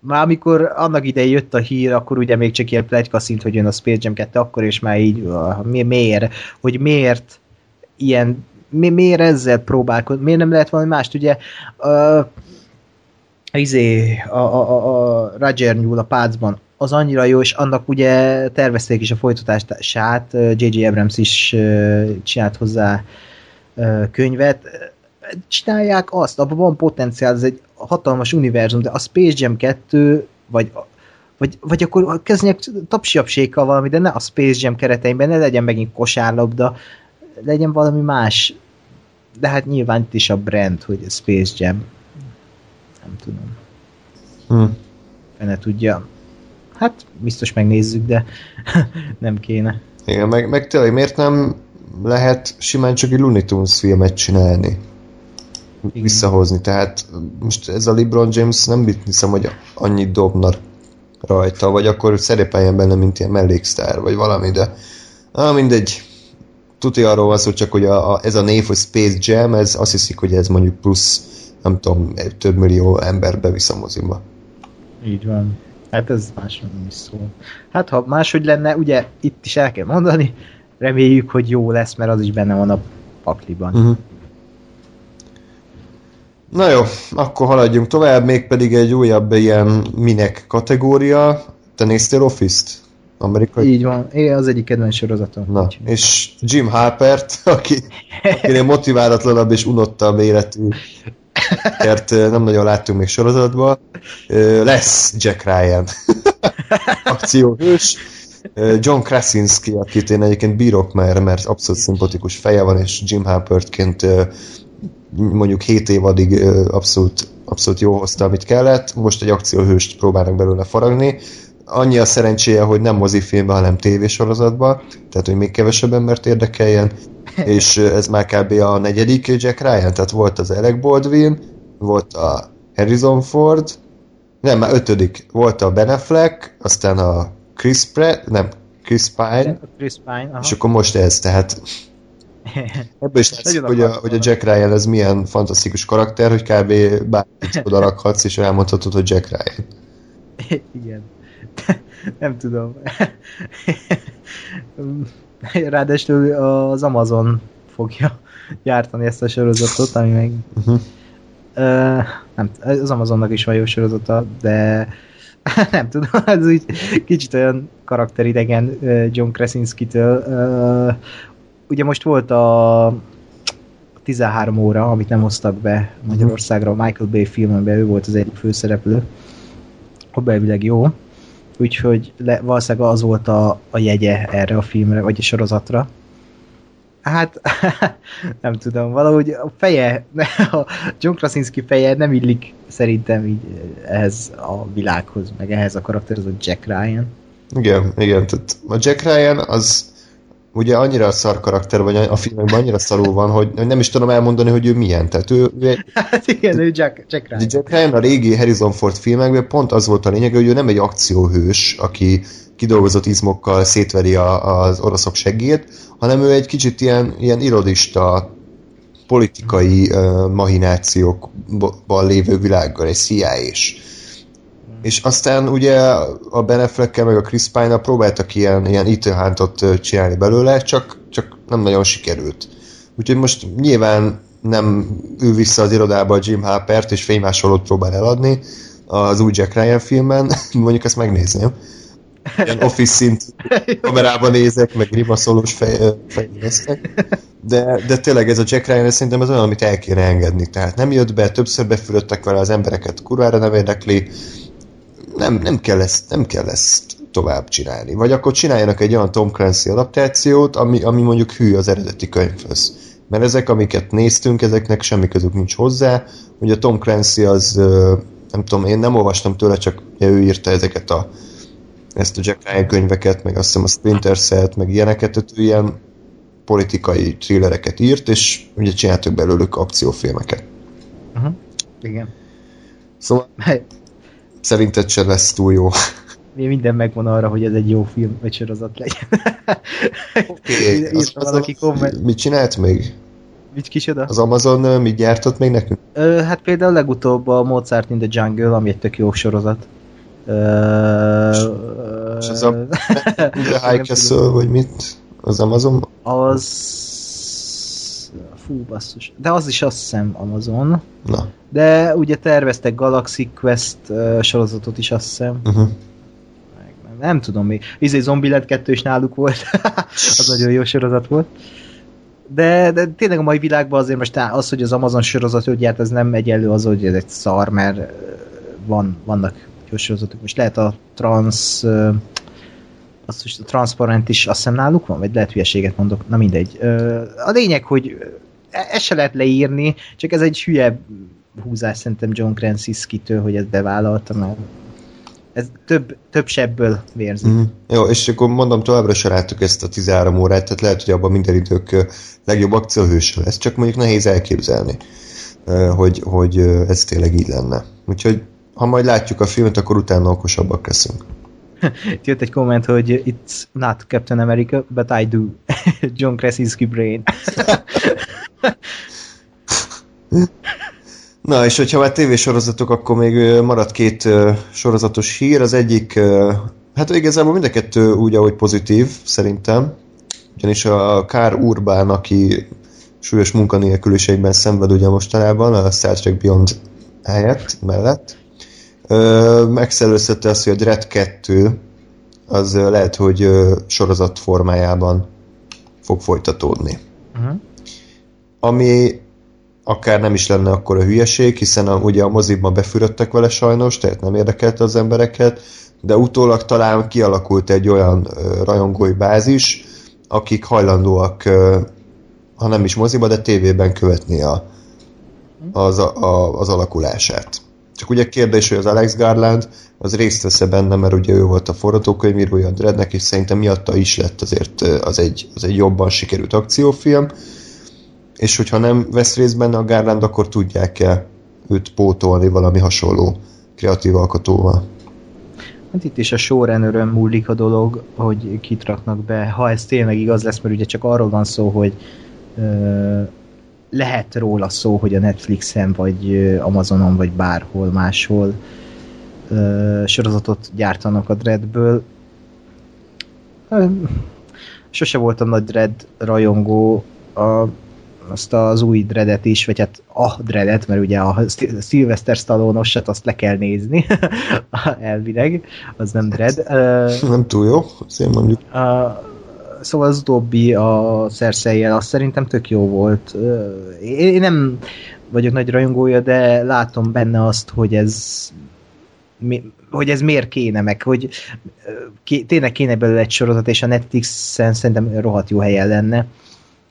már amikor annak idején jött a hír, akkor ugye még csak ilyen plegyka szint, hogy jön a Space Jam 2, akkor is már így, mi, miért, hogy miért ilyen, mi, miért ezzel próbálkozni, miért nem lehet valami mást, ugye uh, izé, a, a, a, a Roger Newell a Pácban, az annyira jó, és annak ugye tervezték is a folytatását, J.J. Abrams is csinált hozzá könyvet, csinálják azt, abban van potenciál, ez egy hatalmas univerzum, de a Space Jam 2, vagy, vagy, vagy akkor kezdjenek tapsiapsékkal valami, de ne a Space Jam kereteimben, ne legyen megint kosárlabda, legyen valami más. De hát nyilván itt is a brand, hogy Space Jam. Nem tudom. Hm. Fene tudja. Hát biztos megnézzük, de [laughs] nem kéne. Igen, meg, meg tényleg miért nem lehet simán csak egy Looney Tunes filmet csinálni? Igen. visszahozni. Tehát most ez a LeBron James nem hiszem, hogy annyit dobna rajta, vagy akkor szerepeljen benne, mint ilyen melléksztár, vagy valami, de ah, mindegy. Tudja arról van szó, csak hogy a, a, ez a név, hogy Space Jam, ez azt hiszik, hogy ez mondjuk plusz, nem tudom, több millió ember bevisz a moziba. Így van. Hát ez más nem is szól. Hát ha máshogy lenne, ugye itt is el kell mondani, reméljük, hogy jó lesz, mert az is benne van a pakliban. Uh-huh. Na jó, akkor haladjunk tovább, mégpedig egy újabb ilyen minek kategória. Te néztél Office-t? Amerikai? Így van, igen, az egyik kedvenc sorozatom. Na, és Jim Harpert, aki, akinél motiválatlanabb és unottabb életű, mert nem nagyon láttunk még sorozatban, lesz Jack Ryan. [laughs] Akcióhős. John Krasinski, akit én egyébként bírok már, mert abszolút szimpatikus feje van, és Jim Halpertként mondjuk 7 év addig abszolút, abszolút jó hozta, amit kellett, most egy akcióhőst próbálnak belőle faragni. Annyi a szerencséje, hogy nem mozifilmben, hanem tévésorozatban, tehát hogy még kevesebb embert érdekeljen, [laughs] és ez már kb. a negyedik Jack Ryan, tehát volt az Alec Baldwin, volt a Harrison Ford, nem, már ötödik, volt a Ben Affleck, aztán a Chris Pratt, nem, Chris Pine, Chris Pine aha. és akkor most ez, tehát [laughs] Ebből is látszik, hogy a, hogy a Jack Ryan ez milyen fantasztikus karakter, hogy kb. bármit [laughs] oda rakhatsz, és elmondhatod, hogy Jack Ryan. [laughs] Igen. Nem tudom. Ráadásul az Amazon fogja gyártani ezt a sorozatot, ami meg... Uh-huh. Uh, nem, az Amazonnak is van jó sorozata, de nem tudom, ez úgy kicsit olyan karakteridegen John Krasinski-től, uh, ugye most volt a 13 óra, amit nem hoztak be Magyarországra, Michael Bay filmben ő volt az egyik főszereplő. A belvileg jó. Úgyhogy le, valószínűleg az volt a, a jegye erre a filmre, vagy a sorozatra. Hát, [laughs] nem tudom, valahogy a feje, [laughs] a John Krasinski feje nem illik szerintem így ehhez a világhoz, meg ehhez a karakterhez, a Jack Ryan. Igen, igen, tehát a Jack Ryan az ugye annyira szar karakter, vagy a filmekben annyira szarul van, hogy, hogy nem is tudom elmondani, hogy ő milyen. Tehát ő, ő egy, [laughs] Hát igen, ő Jack, Jack Ryan. Jack Ryan a régi Harrison Ford filmekben pont az volt a lényeg, hogy ő nem egy akcióhős, aki kidolgozott izmokkal szétveri a, az oroszok segélyét, hanem ő egy kicsit ilyen, ilyen irodista, politikai uh, mahinációkban lévő világgal, egy cia -s. És aztán ugye a Ben affleck meg a Chris pine próbáltak ilyen, ilyen ö, csinálni belőle, csak, csak nem nagyon sikerült. Úgyhogy most nyilván nem ül vissza az irodába a Jim Halpert, és fénymásolót próbál eladni az új Jack Ryan filmben, [laughs] mondjuk ezt megnézném. Ilyen office szint [laughs] kamerában nézek, meg rimaszolós fej, fejlesztek. De, de tényleg ez a Jack Ryan, szerintem ez olyan, amit el kéne engedni. Tehát nem jött be, többször befülöttek vele az embereket, kurvára nem érdekli, nem, nem, kell ezt, nem kell ezt tovább csinálni. Vagy akkor csináljanak egy olyan Tom Clancy adaptációt, ami, ami mondjuk hű az eredeti könyvhöz. Mert ezek, amiket néztünk, ezeknek semmi közük nincs hozzá. Ugye Tom Clancy az, nem tudom, én nem olvastam tőle, csak ő írta ezeket a ezt a Jack Ryan könyveket, meg azt hiszem a Splinter Cell-t, meg ilyeneket, tehát ő ilyen politikai thrillereket írt, és ugye csináltak belőlük akciófilmeket. Uh-huh. Igen. Szóval szerinted se lesz túl jó. Még minden megvan arra, hogy ez egy jó film, vagy sorozat legyen. Okay, az, valaki komment. mit csinált még? Mit kicsoda? Az Amazon mit gyártott még nekünk? Ö, hát például legutóbb a Mozart in the Jungle, ami egy tök jó sorozat. Ö, És az a The [laughs] High Castle, vagy mit? Az Amazon? Az... Fú, basszus. De az is azt hiszem Amazon. Na. De ugye terveztek Galaxy Quest ö, sorozatot is azt hiszem. Uh-huh. Meg nem, nem tudom még. Izé Zombieland 2 is náluk volt. [laughs] az nagyon jó sorozat volt. De, de tényleg a mai világban azért most az, hogy az Amazon sorozatot gyárt, ez nem egyenlő az, hogy ez egy szar, mert van, vannak jó sorozatok. Most lehet a trans ö, azt most a transzparent is azt hiszem náluk van, vagy lehet hülyeséget mondok, na mindegy. A lényeg, hogy ezt se lehet leírni, csak ez egy hülye húzás szerintem John Krasinski-től, hogy ezt bevállalta, mert ez több, több sebből vérzik. Mm. Jó, és akkor mondom, továbbra se láttuk ezt a 13 órát, tehát lehet, hogy abban minden idők legjobb akcióhőse lesz, csak mondjuk nehéz elképzelni, hogy, hogy ez tényleg így lenne. Úgyhogy ha majd látjuk a filmet, akkor utána okosabbak leszünk. Itt [laughs] jött egy komment, hogy it's not Captain America, but I do. [laughs] John Krasinski brain. [laughs] Na, és hogyha már tévésorozatok, akkor még maradt két sorozatos hír. Az egyik, ö, hát igazából mind a kettő úgy, ahogy pozitív, szerintem. Ugyanis a Kár Urbán, aki súlyos munkanélküliségben szenved ugye mostanában, a Star Trek Beyond helyett, mellett, ö, megszellőztette azt, hogy a Dread 2 az lehet, hogy sorozat formájában fog folytatódni Uh-huh. ami akár nem is lenne akkor a hülyeség, hiszen a, ugye a moziban befürödtek vele sajnos, tehát nem érdekelte az embereket, de utólag talán kialakult egy olyan ö, rajongói bázis, akik hajlandóak, ö, ha nem is moziba, de tévében követni a, az, a, a, az alakulását. Csak ugye kérdés, hogy az Alex Garland az részt vesz benne, mert ugye ő volt a forgatókönyvírója a Dreadnek, és szerintem miatta is lett azért az egy, az egy jobban sikerült akciófilm, és hogyha nem vesz részt benne a Garland, akkor tudják-e őt pótolni valami hasonló kreatív alkotóval. Hát itt is a showrunnerön múlik a dolog, hogy kit raknak be, ha ez tényleg igaz lesz, mert ugye csak arról van szó, hogy ö, lehet róla szó, hogy a Netflixen, vagy Amazonon, vagy bárhol máshol ö, sorozatot gyártanak a Dreadből. Ö, Sose voltam nagy Dread rajongó, a, azt az új Dreadet is, vagy hát a Dreadet, mert ugye a Sylvester stallone se azt le kell nézni, [laughs] elvileg, az nem Dread. Ö, Nem túl jó, azért mondjuk. a, szóval az utóbbi a cersei azt szerintem tök jó volt. Én én nem vagyok nagy rajongója, de látom benne azt, hogy ez mi, hogy ez miért kéne meg, hogy ké, tényleg kéne belőle egy sorozat, és a Netflixen szerintem rohadt jó helyen lenne.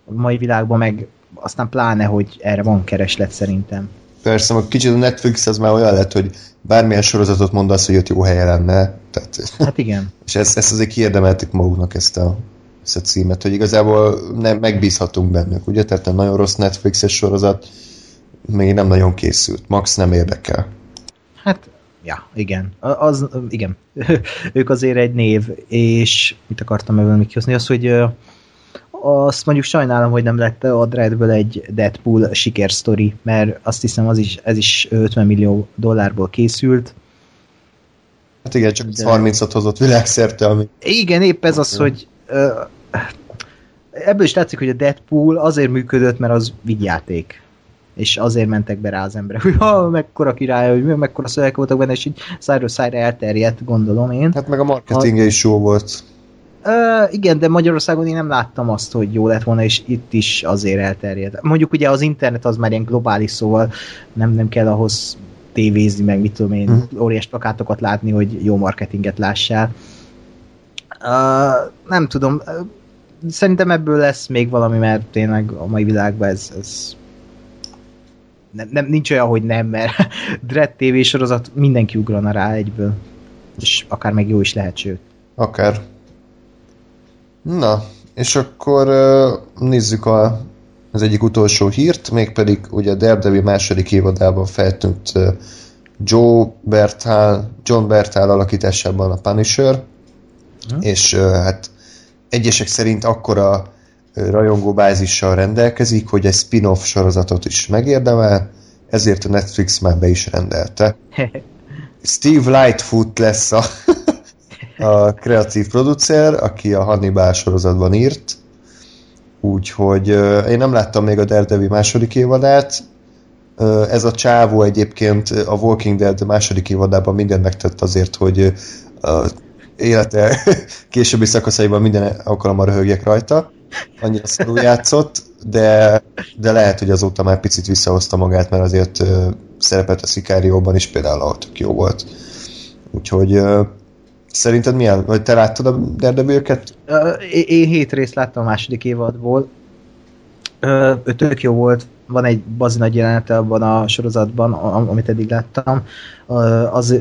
A mai világban meg aztán pláne, hogy erre van kereslet szerintem. Persze, meg kicsit a Netflix az már olyan lett, hogy bármilyen sorozatot mondasz, hogy ott jó helye lenne. Tehát, Hát igen. [laughs] és ezt, ezt azért kiérdemelték maguknak ezt a ezt a címet, hogy igazából nem megbízhatunk bennük, ugye? Tehát nem nagyon rossz Netflixes sorozat, még nem nagyon készült. Max nem érdekel. Hát, ja, igen. A- Az, igen. [laughs] ők azért egy név, és mit akartam ebből még kihozni? Az, hogy azt mondjuk sajnálom, hogy nem lett a Dreadből egy Deadpool sikersztori, mert azt hiszem az is, ez is 50 millió dollárból készült. Hát igen, csak De- 30-at hozott világszerte, ami Igen, épp ez az, hogy ebből is látszik, hogy a Deadpool azért működött, mert az vigyáték. És azért mentek be rá az emberek, hogy ha, mekkora király, hogy mekkora szöveg voltak benne, és így szájról szájra elterjedt, gondolom én. hát meg a marketingje is jó volt. Ö, igen, de Magyarországon én nem láttam azt, hogy jó lett volna, és itt is azért elterjedt. Mondjuk ugye az internet az már ilyen globális, szóval nem, nem kell ahhoz tévézni, meg mit tudom én, Mhm. óriás plakátokat látni, hogy jó marketinget lássál. Uh, nem tudom, szerintem ebből lesz még valami, mert tényleg a mai világban ez, ez nem, nem, nincs olyan, hogy nem, mert [laughs] Dread TV sorozat mindenki ugrana rá egyből. És akár meg jó is lehet, sőt. Akár. Na, és akkor nézzük a, az egyik utolsó hírt, mégpedig ugye a Daredevil második évadában feltűnt Joe Bertal, John Bertal alakításában a Punisher, Mhm. és hát egyesek szerint akkora rajongóbázissal rendelkezik, hogy egy spin-off sorozatot is megérdemel, ezért a Netflix már be is rendelte. [laughs] Steve Lightfoot lesz a, [laughs] a kreatív producer, aki a Hannibal sorozatban írt, úgyhogy én nem láttam még a Daredevil második évadát, ez a csávó egyébként a Walking Dead második évadában mindent megtett azért, hogy élete [laughs] későbbi szakaszaiban minden alkalommal röhögjek rajta. Annyira szarul játszott, de, de lehet, hogy azóta már picit visszahozta magát, mert azért szerepelt a Szikárióban is például, ahol tök jó volt. Úgyhogy szerinted milyen? Vagy te láttad a Daredevil-ket? Ö, Én hét részt láttam a második évadból. Ö, tök jó volt. Van egy bazi nagy jelenete abban a sorozatban, amit eddig láttam. Az,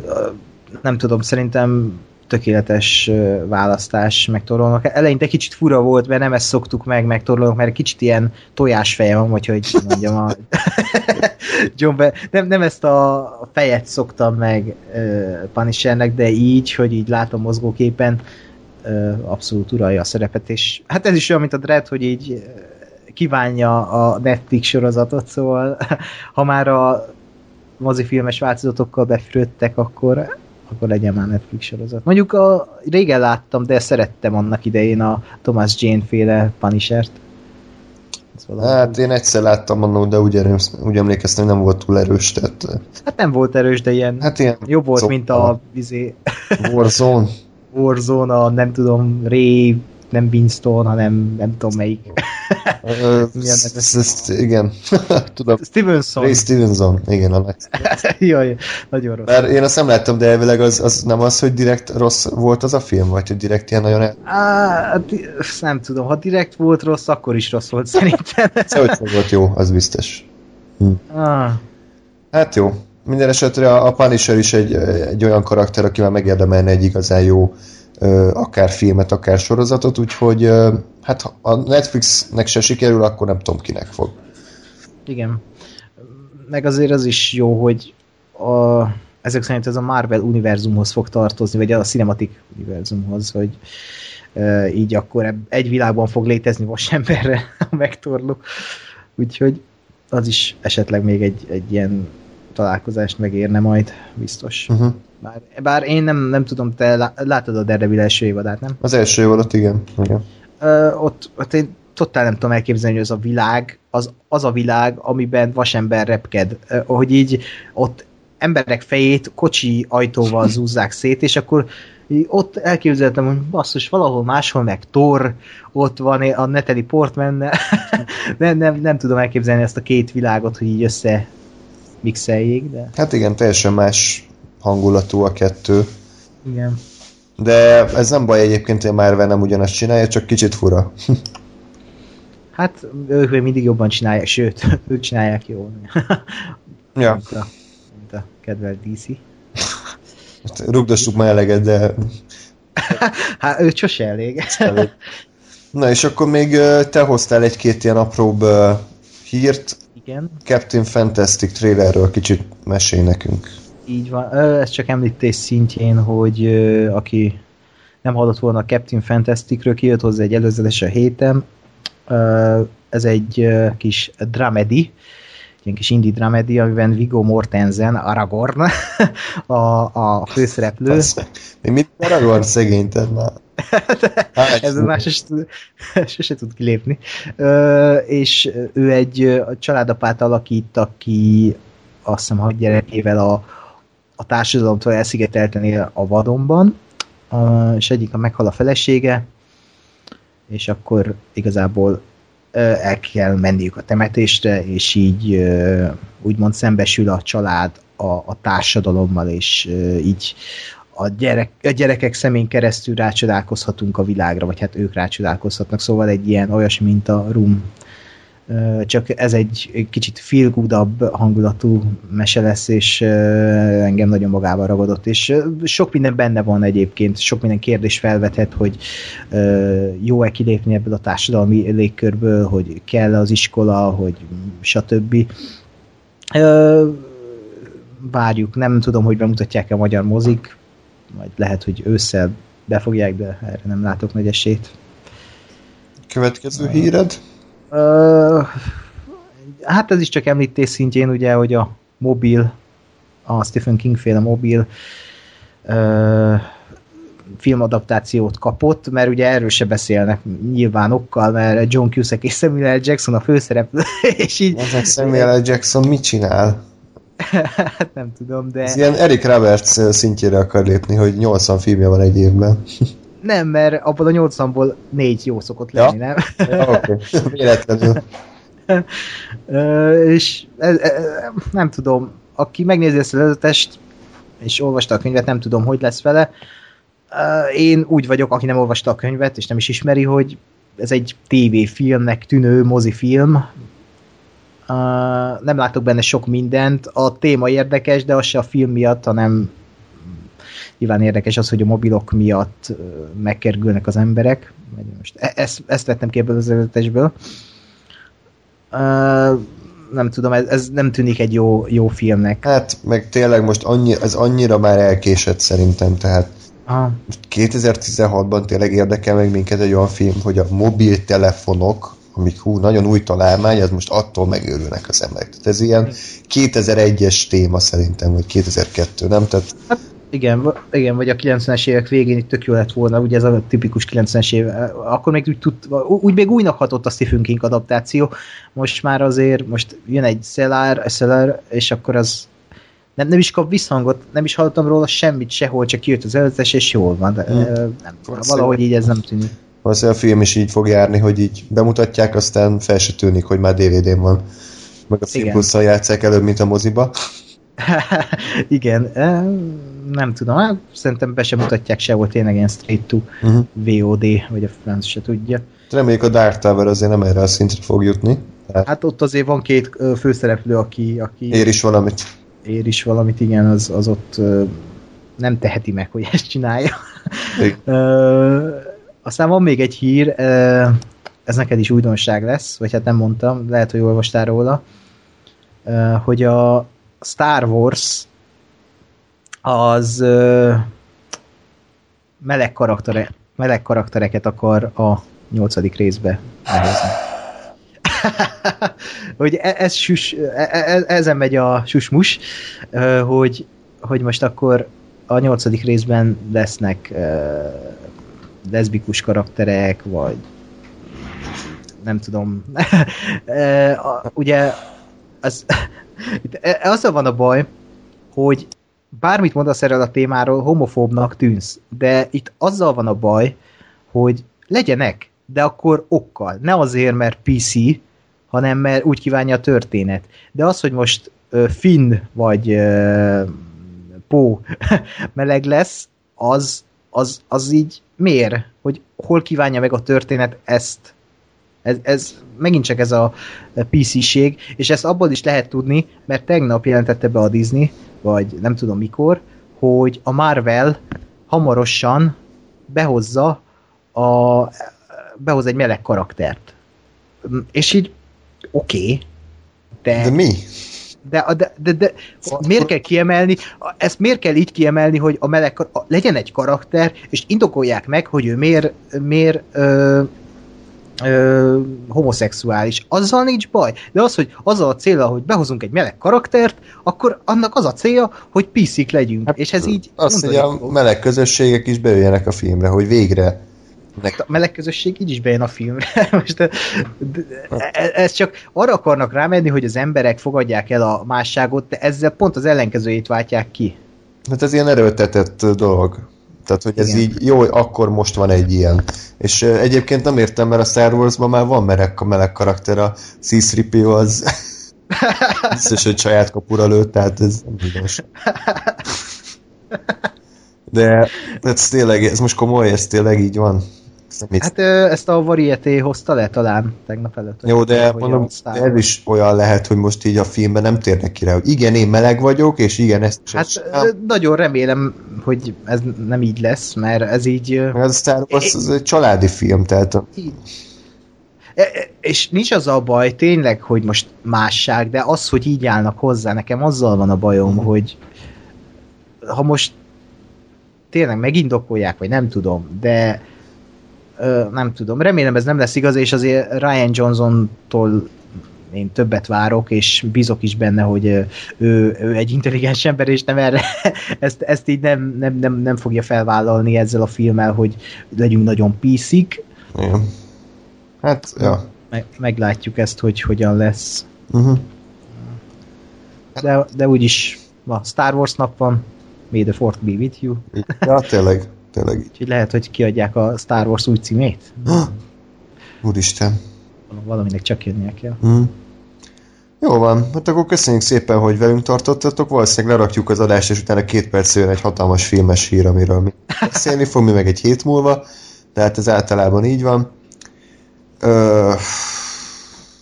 nem tudom, szerintem tökéletes választás meg torlónak. Eleinte kicsit fura volt, mert nem ezt szoktuk meg, meg torlónak, mert kicsit ilyen tojásfeje van, vagy hogy mondjam a [laughs] John nem, nem ezt a fejet szoktam meg uh, de így, hogy így látom mozgóképen, ö, abszolút uralja a szerepet, és hát ez is olyan, mint a Dread, hogy így ö, kívánja a Netflix sorozatot, szóval [laughs] ha már a mozifilmes változatokkal befürödtek, akkor akkor legyen már Netflix sorozat. Mondjuk a, régen láttam, de szerettem annak idején a Thomas Jane féle Punishert. Hát én egyszer láttam annó, de úgy, erős, úgy emlékeztem, hogy nem volt túl erős, tehát hát nem volt erős, de ilyen hát ilyen jobb volt, szokta. mint a izé, Warzone. [laughs] Warzone, a nem tudom, Ray, nem Winston, hanem nem tudom melyik. [laughs] Igen, [laughs] tudom. Stevenson. Ray Stevenson, igen, a. [laughs] Jaj, nagyon rossz. Mert én azt nem láttam, de elvileg az, az nem az, hogy direkt rossz volt az a film, vagy hogy direkt ilyen nagyon. Á, di- nem tudom, ha direkt volt rossz, akkor is rossz volt szerintem. Szóval, volt jó, az biztos. ah, Hát jó. Minden esetre a, a Punisher is egy, egy olyan karakter, akivel megérdemelne egy igazán jó ö, akár filmet, akár sorozatot, úgyhogy hát ha a Netflixnek se sikerül, akkor nem tudom kinek fog. igen. Meg azért az is jó, hogy a, ezek szerint ez a Marvel univerzumhoz fog tartozni, vagy a Cinematic univerzumhoz, hogy e, így akkor egy világban fog létezni vasemberre [laughs] a megtorló. Úgyhogy az is esetleg még egy, egy ilyen találkozást megérne majd, biztos. Uh-huh. Bár, bár én nem, nem tudom, te lá- látod a Daredevil első évadát, nem? Az első évadot, igen. igen. Ö, ott, ott én totál nem tudom elképzelni, hogy az a világ, az, az a világ, amiben vasember repked. Ö, hogy így ott emberek fejét kocsi ajtóval [laughs] zúzzák szét, és akkor ott elképzeltem, hogy basszus, valahol máshol meg Thor, ott van a Natalie portman [laughs] nem, nem, nem tudom elképzelni ezt a két világot, hogy így össze mixeljék, de Hát igen, teljesen más hangulatú a kettő. igen. De ez nem baj egyébként, hogy Marvel nem ugyanazt csinálja, csak kicsit fura. [laughs] Hát ők még mindig jobban csinálják, sőt, [laughs] ők csinálják jól. [laughs] ja, mint, a, mint a kedvelt DC. rugdossuk már eleget, de Hát ő sose elég. Na és akkor még te hoztál egy-két ilyen apróbb hírt. Igen, Captain Fantastic trailerről kicsit mesélj nekünk. Így van. Ez csak említés szintjén, hogy aki nem hallott volna a Captain Fantasticről, kijött hozzá egy előzetes a héten. Ez egy kis dramedy, ilyen kis indie dramedy, amiben Viggo Mortensen, Aragorn, [laughs] a, a főszereplő. Még mit Aragorn szegényted már? [laughs] Hát, Ez már sose, [laughs] sose tud kilépni. Ö, és ő egy ö, családapát alakít, aki azt hiszem hat gyerekével a, a társadalomtól elszigetelten a vadonban, és egyik a meghal a felesége, és akkor igazából el kell menniük a temetésre, és így úgymond szembesül a család a, a társadalommal, és így a, gyerek, a gyerekek szemén keresztül rácsodálkozhatunk a világra, vagy hát ők rácsodálkozhatnak, szóval egy ilyen olyasmi, mint a Room. Csak ez egy kicsit feel goodabb hangulatú mese lesz, és engem nagyon magával ragadott, és sok minden benne van egyébként, sok minden kérdés felvethet, hogy jó-e kilépni ebből a társadalmi légkörből, hogy kell az iskola, hogy stb. Várjuk, nem tudom, hogy bemutatják-e a magyar mozik, majd lehet, hogy ősszel befogják, de erre nem látok nagy esélyt. Következő híred? Ö, hát ez is csak említés szintjén, ugye, hogy a mobil, a Stephen King féle mobil ö, filmadaptációt kapott, mert ugye erről se beszélnek nyilván okkal, mert John Cusack és Samuel L. Jackson a főszereplő, [laughs] és így Ezek Samuel L. Jackson mit csinál? [laughs] hát nem tudom, de Ez ilyen Eric Roberts szintjére akar lépni, hogy 80 filmje van egy évben. Nem, mert abból a 80-ból négy jó szokott Ja. lenni, nem? Ja, Oké, okay. véletlenül. [laughs] És ez, ez, nem tudom, aki megnézi ezt a előzetest, és olvasta a könyvet, nem tudom, hogy lesz vele. Én úgy vagyok, aki nem olvasta a könyvet, és nem is ismeri, hogy ez egy tévéfilmnek tűnő mozifilm. Nem látok benne sok mindent. A téma érdekes, de az se a film miatt, hanem nyilván érdekes az, hogy a mobilok miatt megkergülnek az emberek. Most e- ezt, ezt vettem ki ebből az előzetesből. Nem tudom, ez, ez nem tűnik egy jó, jó filmnek. Hát, meg tényleg most annyi, ez annyira már elkésett szerintem, tehát Ah, 2016-ban tényleg érdekel meg minket egy olyan film, hogy a mobiltelefonok, amik hú, nagyon új találmány, az most attól megőrülnek az emberek. Tehát ez ilyen 2001-es téma szerintem, vagy 2002, nem? Tehát igen, igen, vagy a 90-es évek végén itt tök jó lett volna, ugye ez a tipikus 90-es év, akkor még úgy, tud, úgy még újnak hatott a Stephen King adaptáció, most már azért, most jön egy Cellar, Cellar és akkor az nem, nem is kap visszhangot, nem is hallottam róla semmit sehol, csak kijött az előzetes, és jól van, de Hmm. nem, valahogy így ez nem tűnik. valószínűleg a film is így fog járni, hogy így bemutatják, aztán fel se tűnik, hogy már DVD-n van. Meg a filmpusszal játszák előbb, mint a moziba. [laughs] Igen, nem tudom, hát szerintem be sem mutatják sehol tényleg ilyen straight to Uh-huh. VOD, vagy a franc se tudja. Reméljük a Dark Tower azért nem erre a szintre fog jutni. Tehát Hát ott azért van két főszereplő, aki, aki ér is valamit. ér is valamit, igen, az, az ott nem teheti meg, hogy ezt csinálja. [laughs] Aztán van még egy hír, ez neked is újdonság lesz, vagy hát nem mondtam, lehet, hogy olvastál róla, hogy a Star Wars az meleg, karaktere, meleg karaktereket akar a nyolcadik részbe behozni. [laughs] hogy e- ez sus, e- e- ezen megy a susmus, hogy, hogy most akkor a nyolcadik részben lesznek leszbikus karakterek, vagy nem tudom. [laughs] Ugye az, itt e- azzal van a baj, hogy bármit mondasz erről a témáról, homofóbnak tűnsz. De itt azzal van a baj, hogy legyenek, de akkor okkal. Ne azért, mert PC, hanem mert úgy kívánja a történet. De az, hogy most Finn vagy ö, Pó [laughs] meleg lesz, az, az, az így miért? Hogy hol kívánja meg a történet ezt? Ez, ez megint csak ez a PC-ség, és ezt abból is lehet tudni, mert tegnap jelentette be a Disney, vagy nem tudom mikor, hogy a Marvel hamarosan behozza a behoz egy meleg karaktert. És így oké, okay, de, De mi? de, de, de, de miért kell kiemelni, ezt miért kell így kiemelni, hogy a meleg, a- legyen egy karakter, és indokolják meg, hogy ő miért, miért ö, ö, homoszexuális. Azzal nincs baj. De az, hogy azzal a célra, hogy behozunk egy meleg karaktert, akkor annak az a célja, hogy piszik legyünk. Hát, és ez így Az, hogy a meleg közösségek is beüljenek a filmre, hogy végre a meleg közösség így is bejön a filmre. [laughs] Most de, de, e- ez csak arra akarnak rámenni, hogy az emberek fogadják el a másságot, de ezzel pont az ellenkezőjét váltják ki. Hát ez ilyen erőltetett dolog. Tehát, hogy ez Igen. így, jó, akkor most van egy ilyen. És uh, egyébként nem értem, mert a Star Wars-ban már van meleg, meleg karakter, a C-3PO az [laughs] biztos, hogy saját kapura lőtt, tehát ez nem igaz. De ez tényleg, ez most komoly, ez tényleg így van. Ez nem Hát ezt a Varieté hozta le talán tegnap előtt. Jó, de mondom, ez is olyan lehet, hogy most így a filmben nem térnek ki rá, hogy igen, én meleg vagyok, és igen, ezt Hát ezt nagyon remélem, hogy ez nem így lesz, mert ez így... Ez Star Wars az egy családi film, tehát így- E- e- És nincs az a baj tényleg, hogy most másság, de az, hogy így állnak hozzá, nekem azzal van a bajom, Mhm. hogy ha most tényleg megindokolják, vagy nem tudom, de nem tudom, remélem ez nem lesz igaz, és azért Ryan Johnson-tól én többet várok, és bízok is benne, hogy ő, ő egy intelligens ember, és nem erre, [laughs] ezt, ezt így nem, nem, nem, nem fogja felvállalni ezzel a filmmel, hogy legyünk nagyon piszik, igen. Hát, ja. meg, meglátjuk ezt, hogy hogyan lesz. Uh-huh. De, de úgyis ma Star Wars nap van, May the Fourth be with you, Ja, tényleg, tényleg így. úgyhogy lehet, hogy kiadják a Star Wars új címét. Úristen. Valaminek csak jönnie kell. Mm. Jó van, hát akkor köszönjük szépen, hogy velünk tartottatok. Valószínűleg lerakjuk az adást, és utána két perc jön egy hatalmas filmes hír, amiről mi beszélni fog, mi meg egy hét múlva, de hát ez általában így van. Ö,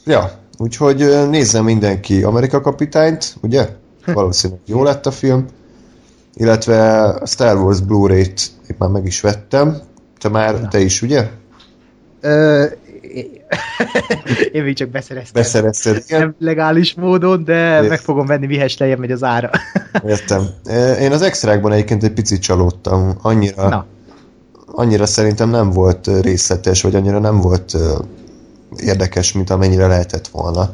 ja, úgyhogy nézzen mindenki Amerika kapitányt, ugye? [laughs] Valószínűleg jó lett a film. Illetve a Star Wars Blu-ray-t épp már meg is vettem. Te már, Na. te is, ugye? Ö, én még csak beszereztem. Beszerezted, igen? Nem legális módon, de Ért. meg fogom venni, mihez lejjebb megy az ára. Értem. Én az extrákban egyébként egy picit csalódtam. Annyira, Na, annyira szerintem nem volt részletes, vagy annyira nem volt érdekes, mint amennyire lehetett volna.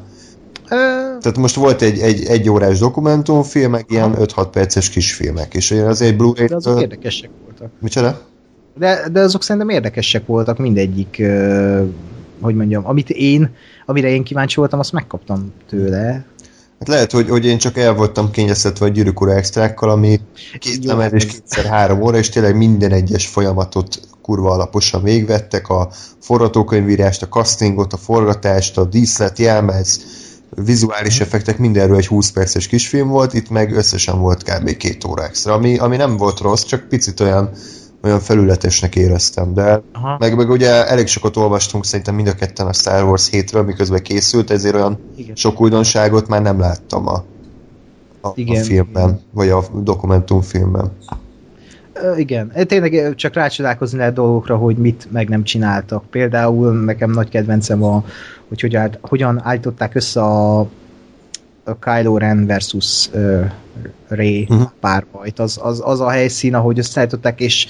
Tehát most volt egy, egy, egy órás dokumentumfilm, meg ilyen 5-6 perces kisfilmek, és az egy Blu-ray... de azok érdekesek voltak. Micsoda? De, de azok szerintem érdekesek voltak mindegyik, hogy mondjam, amit én, amire én kíváncsi voltam, azt megkaptam tőle. Hát lehet, hogy, hogy én csak el voltam kényeztetve a gyűrűk ura extrákkal, ami két Jó, lemez és kétszer három óra, és tényleg minden egyes folyamatot kurva alaposan végvettek, a forgatókönyvírást, a castingot, a forgatást, a díszlet, jelmez, vizuális effektek, mindenről egy 20 perces kisfilm volt, itt meg összesen volt kb. két óra extra, ami, ami nem volt rossz, csak picit olyan, olyan felületesnek éreztem, de Aha, meg, meg ugye elég sokat olvastunk szerintem mind a ketten a Star Wars 7-ről, miközben készült, ezért olyan igen. sok újdonságot már nem láttam a, a, a Igen. filmben, vagy a dokumentumfilmben. Igen, tényleg csak rácsodálkozni lehet dolgokra, hogy mit meg nem csináltak. Például nekem nagy kedvencem a, hogy, hogy állt, hogyan állították össze a, a Kylo Ren versus uh, Ray Mhm. uh-huh. párbajt. Az, az, az a helyszín, ahogy összeállították, és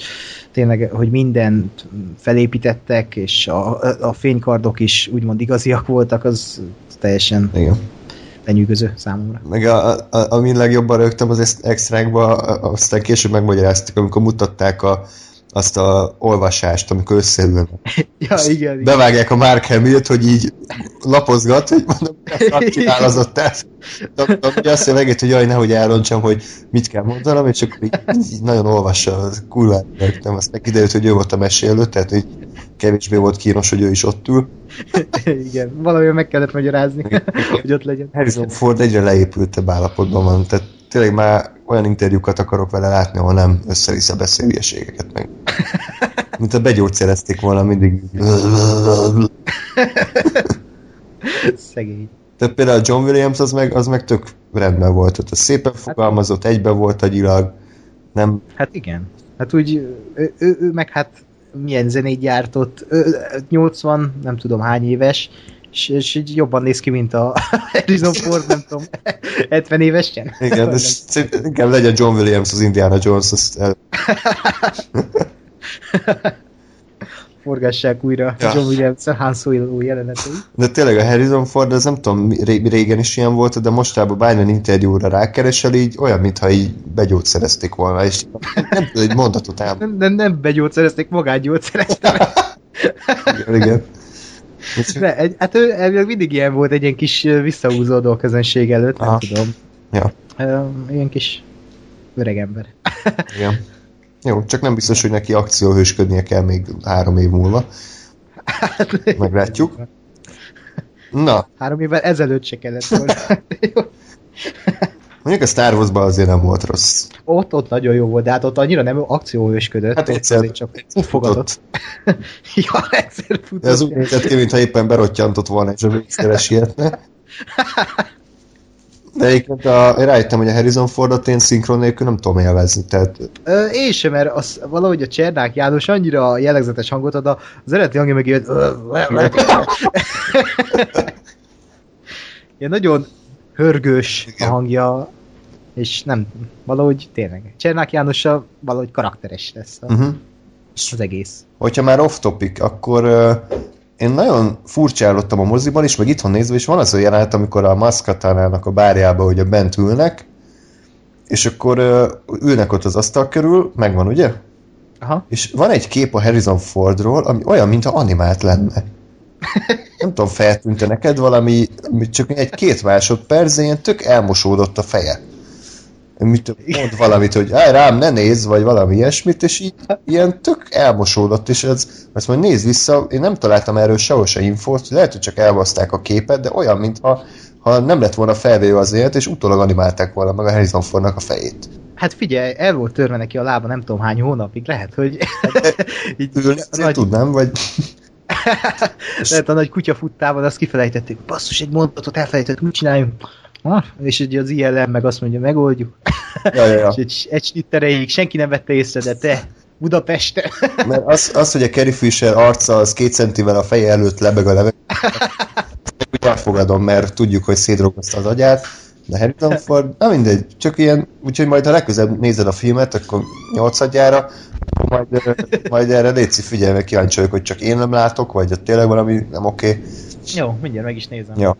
tényleg, hogy mindent felépítettek, és a, a fénykardok is úgymond igaziak voltak, az teljesen Igen. Lenyűgöző számomra. Meg a, a, amin legjobban rögtem az extrákba, aztán később megmagyaráztuk, amikor mutatták a, azt a olvasást, amikor összeülnek. [laughs] Ja, igen, igen. Bevágják a Mark Hamill-t, hogy így lapozgat, hogy mondom, hogy csinál az ott át. Azt mondja megint, hogy jaj, nehogy elrontsam, hogy mit kell mondanom, és akkor így, így nagyon olvassa, az kurvát rögtem. Aztán kiderült, hogy ő volt a mesélő, tehát hogy kevésbé volt kínos, hogy ő is ott ül. [laughs] igen, valamivel meg kellett magyarázni, [laughs] hogy ott legyen. Harrison Ford egyre leépültebb állapotban van, tehát tényleg már olyan interjúkat akarok vele látni, ahol nem össze-vissza beszél hülyeségeket meg. [laughs] Mint a begyógyszerezték volna mindig. Szegény. Tehát például John Williams az meg, az meg tök rendben volt, ott szépen fogalmazott, egybe volt agyilag, nem, Hát igen. Hát úgy, ő, ő, ő meg hát milyen zenét gyártott, ö, 80, nem tudom hány éves, és, és így jobban néz ki, mint a [laughs] Harrison Ford, nem tudom, 70 évesen. Igen, és inkább legyen John Williams az Indiana Jones, azt el... [laughs] Forgassák újra Ja. John Williams Han Solo jelenetei. De tényleg a Harrison Ford, ez nem tudom, ré- régen is ilyen volt, de mostában bármilyen interjúra rákeresel, így olyan, mintha így begyógyszerezték volna, és nem tud egy mondatot ám. Nem, nem, nem begyógyszerezték, magát gyógyszereztek. Igen, igen. De, egy, hát ő elvileg mindig ilyen volt, egy ilyen kis visszahúzódó a közönség előtt, nem Aha. tudom. Ja, Ilyen kis öreg ember. igen. Jó, csak nem biztos, hogy neki akcióhősködnie kell még három év múlva. Meglátjuk. Na, Három évvel ezelőtt se kellett volna. Mondjuk a Star Wars-ban azért nem volt rossz. ott, ott nagyon jó volt, de hát ott annyira nem akcióhősködött. Hát egyszer- csak fogadott. [laughs] ja, egyszer futott. De ez úgy nézett ki, mintha éppen berottyantott volna, és a végszeres sietne. [laughs] De egyébként a, én rájöttem, hogy a Harrison Fordot én szinkron nélkül nem tudom élvezni, tehát Ö, én sem, mert az, valahogy a Csernák János annyira jellegzetes hangot ad, az eredeti hangja meg ilyen... ilyen nagyon hörgős a hangja, és nem, valahogy tényleg. Csernák Jánossal valahogy karakteres lesz a, uh-huh. az egész. hogyha már off-topic, akkor uh, én nagyon furcsálottam a moziban is, meg itthon nézve, és van az a jelenet, amikor a Maszkatánának a bárjába ugye bent ülnek, és akkor ülnek ott az asztal körül, megvan ugye? Aha. És van egy kép a Harrison Fordról, ami olyan, mintha animált lenne. [laughs] Nem tudom, feltűnte neked valami, ami csak egy-két másodperc, ilyen tök elmosódott a feje. Mit mond valamit, hogy Á, rám ne nézz, vagy valami ilyesmit, és így ilyen tök elmosódott, és ez, ezt majd nézd vissza, én nem találtam erről sehol se infót, lehet, hogy csak elbaszták a képet, de olyan, mintha ha nem lett volna felvéve az élet, és utólag animálták volna meg a Harrison Fordnak a fejét. Hát figyelj, el volt törve neki a lába nem tudom hány hónapig, lehet, hogy [laughs] így Ülni nagy, tudnám, vagy [laughs] lehet a nagy kutya futtával azt kifelejtették, basszus, egy mondatot elfelejtett, úgy csináljunk. Ha? És ugye az ILM meg azt mondja, megoldjuk. ja, ja, ja. [laughs] És egy, egy snitt erejéig senki nem vette észre, de te, Budapesten. [laughs] Mert az, az, hogy a Carrie Fisher arca az két centivel a feje előtt lebeg a levegő, [laughs] úgy elfogadom, mert tudjuk, hogy szétrogozta az agyát, de Harrison Ford, na mindegy, csak ilyen, úgyhogy majd ha legközelebb nézed a filmet, akkor nyolcadjára, akkor majd, majd erre létszi figyelj, meg kíváncsi vagyok, hogy csak én nem látok, vagy ott tényleg valami nem oké. Okay. Jó, mindjárt meg is nézem. Ja,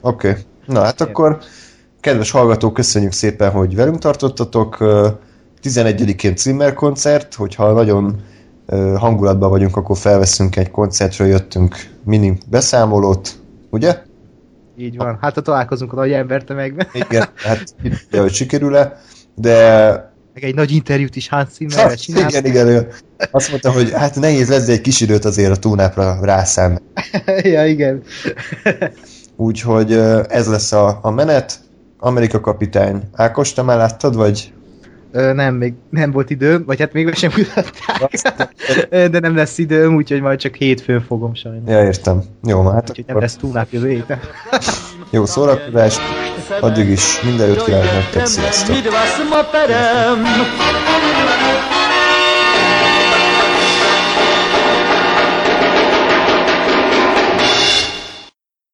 oké. Okay. Na hát akkor, kedves hallgatók, köszönjük szépen, hogy velünk tartottatok. Ö, 11-én Zimmer koncert, hogyha nagyon hangulatban vagyunk, akkor felveszünk egy koncertről, jöttünk mini beszámolót, ugye? Így van. Hát ha találkozunk a nagy embertömegben. Igen, hát [laughs] ugye, hogy sikerül-e, de Meg egy nagy interjút is Hans Zimmerrel Hát, igen, igen, ő azt mondta, hogy hát nehéz lesz, de egy kis időt azért a túnápra rászám. [laughs] ja, igen. Úgyhogy ez lesz a, a menet. Amerika kapitány. Ákos, te már láttad, vagy? Ö, nem, még nem volt időm, vagy hát még sem mutatták. De nem lesz időm, úgyhogy majd csak hétfőn fogom sajnos. Ja, értem. Jó, hát Úgyhogy nem akkor lesz túlnap jövő héten. jó szórakozás. Addig is minden jót kívánok nektek, sziasztok!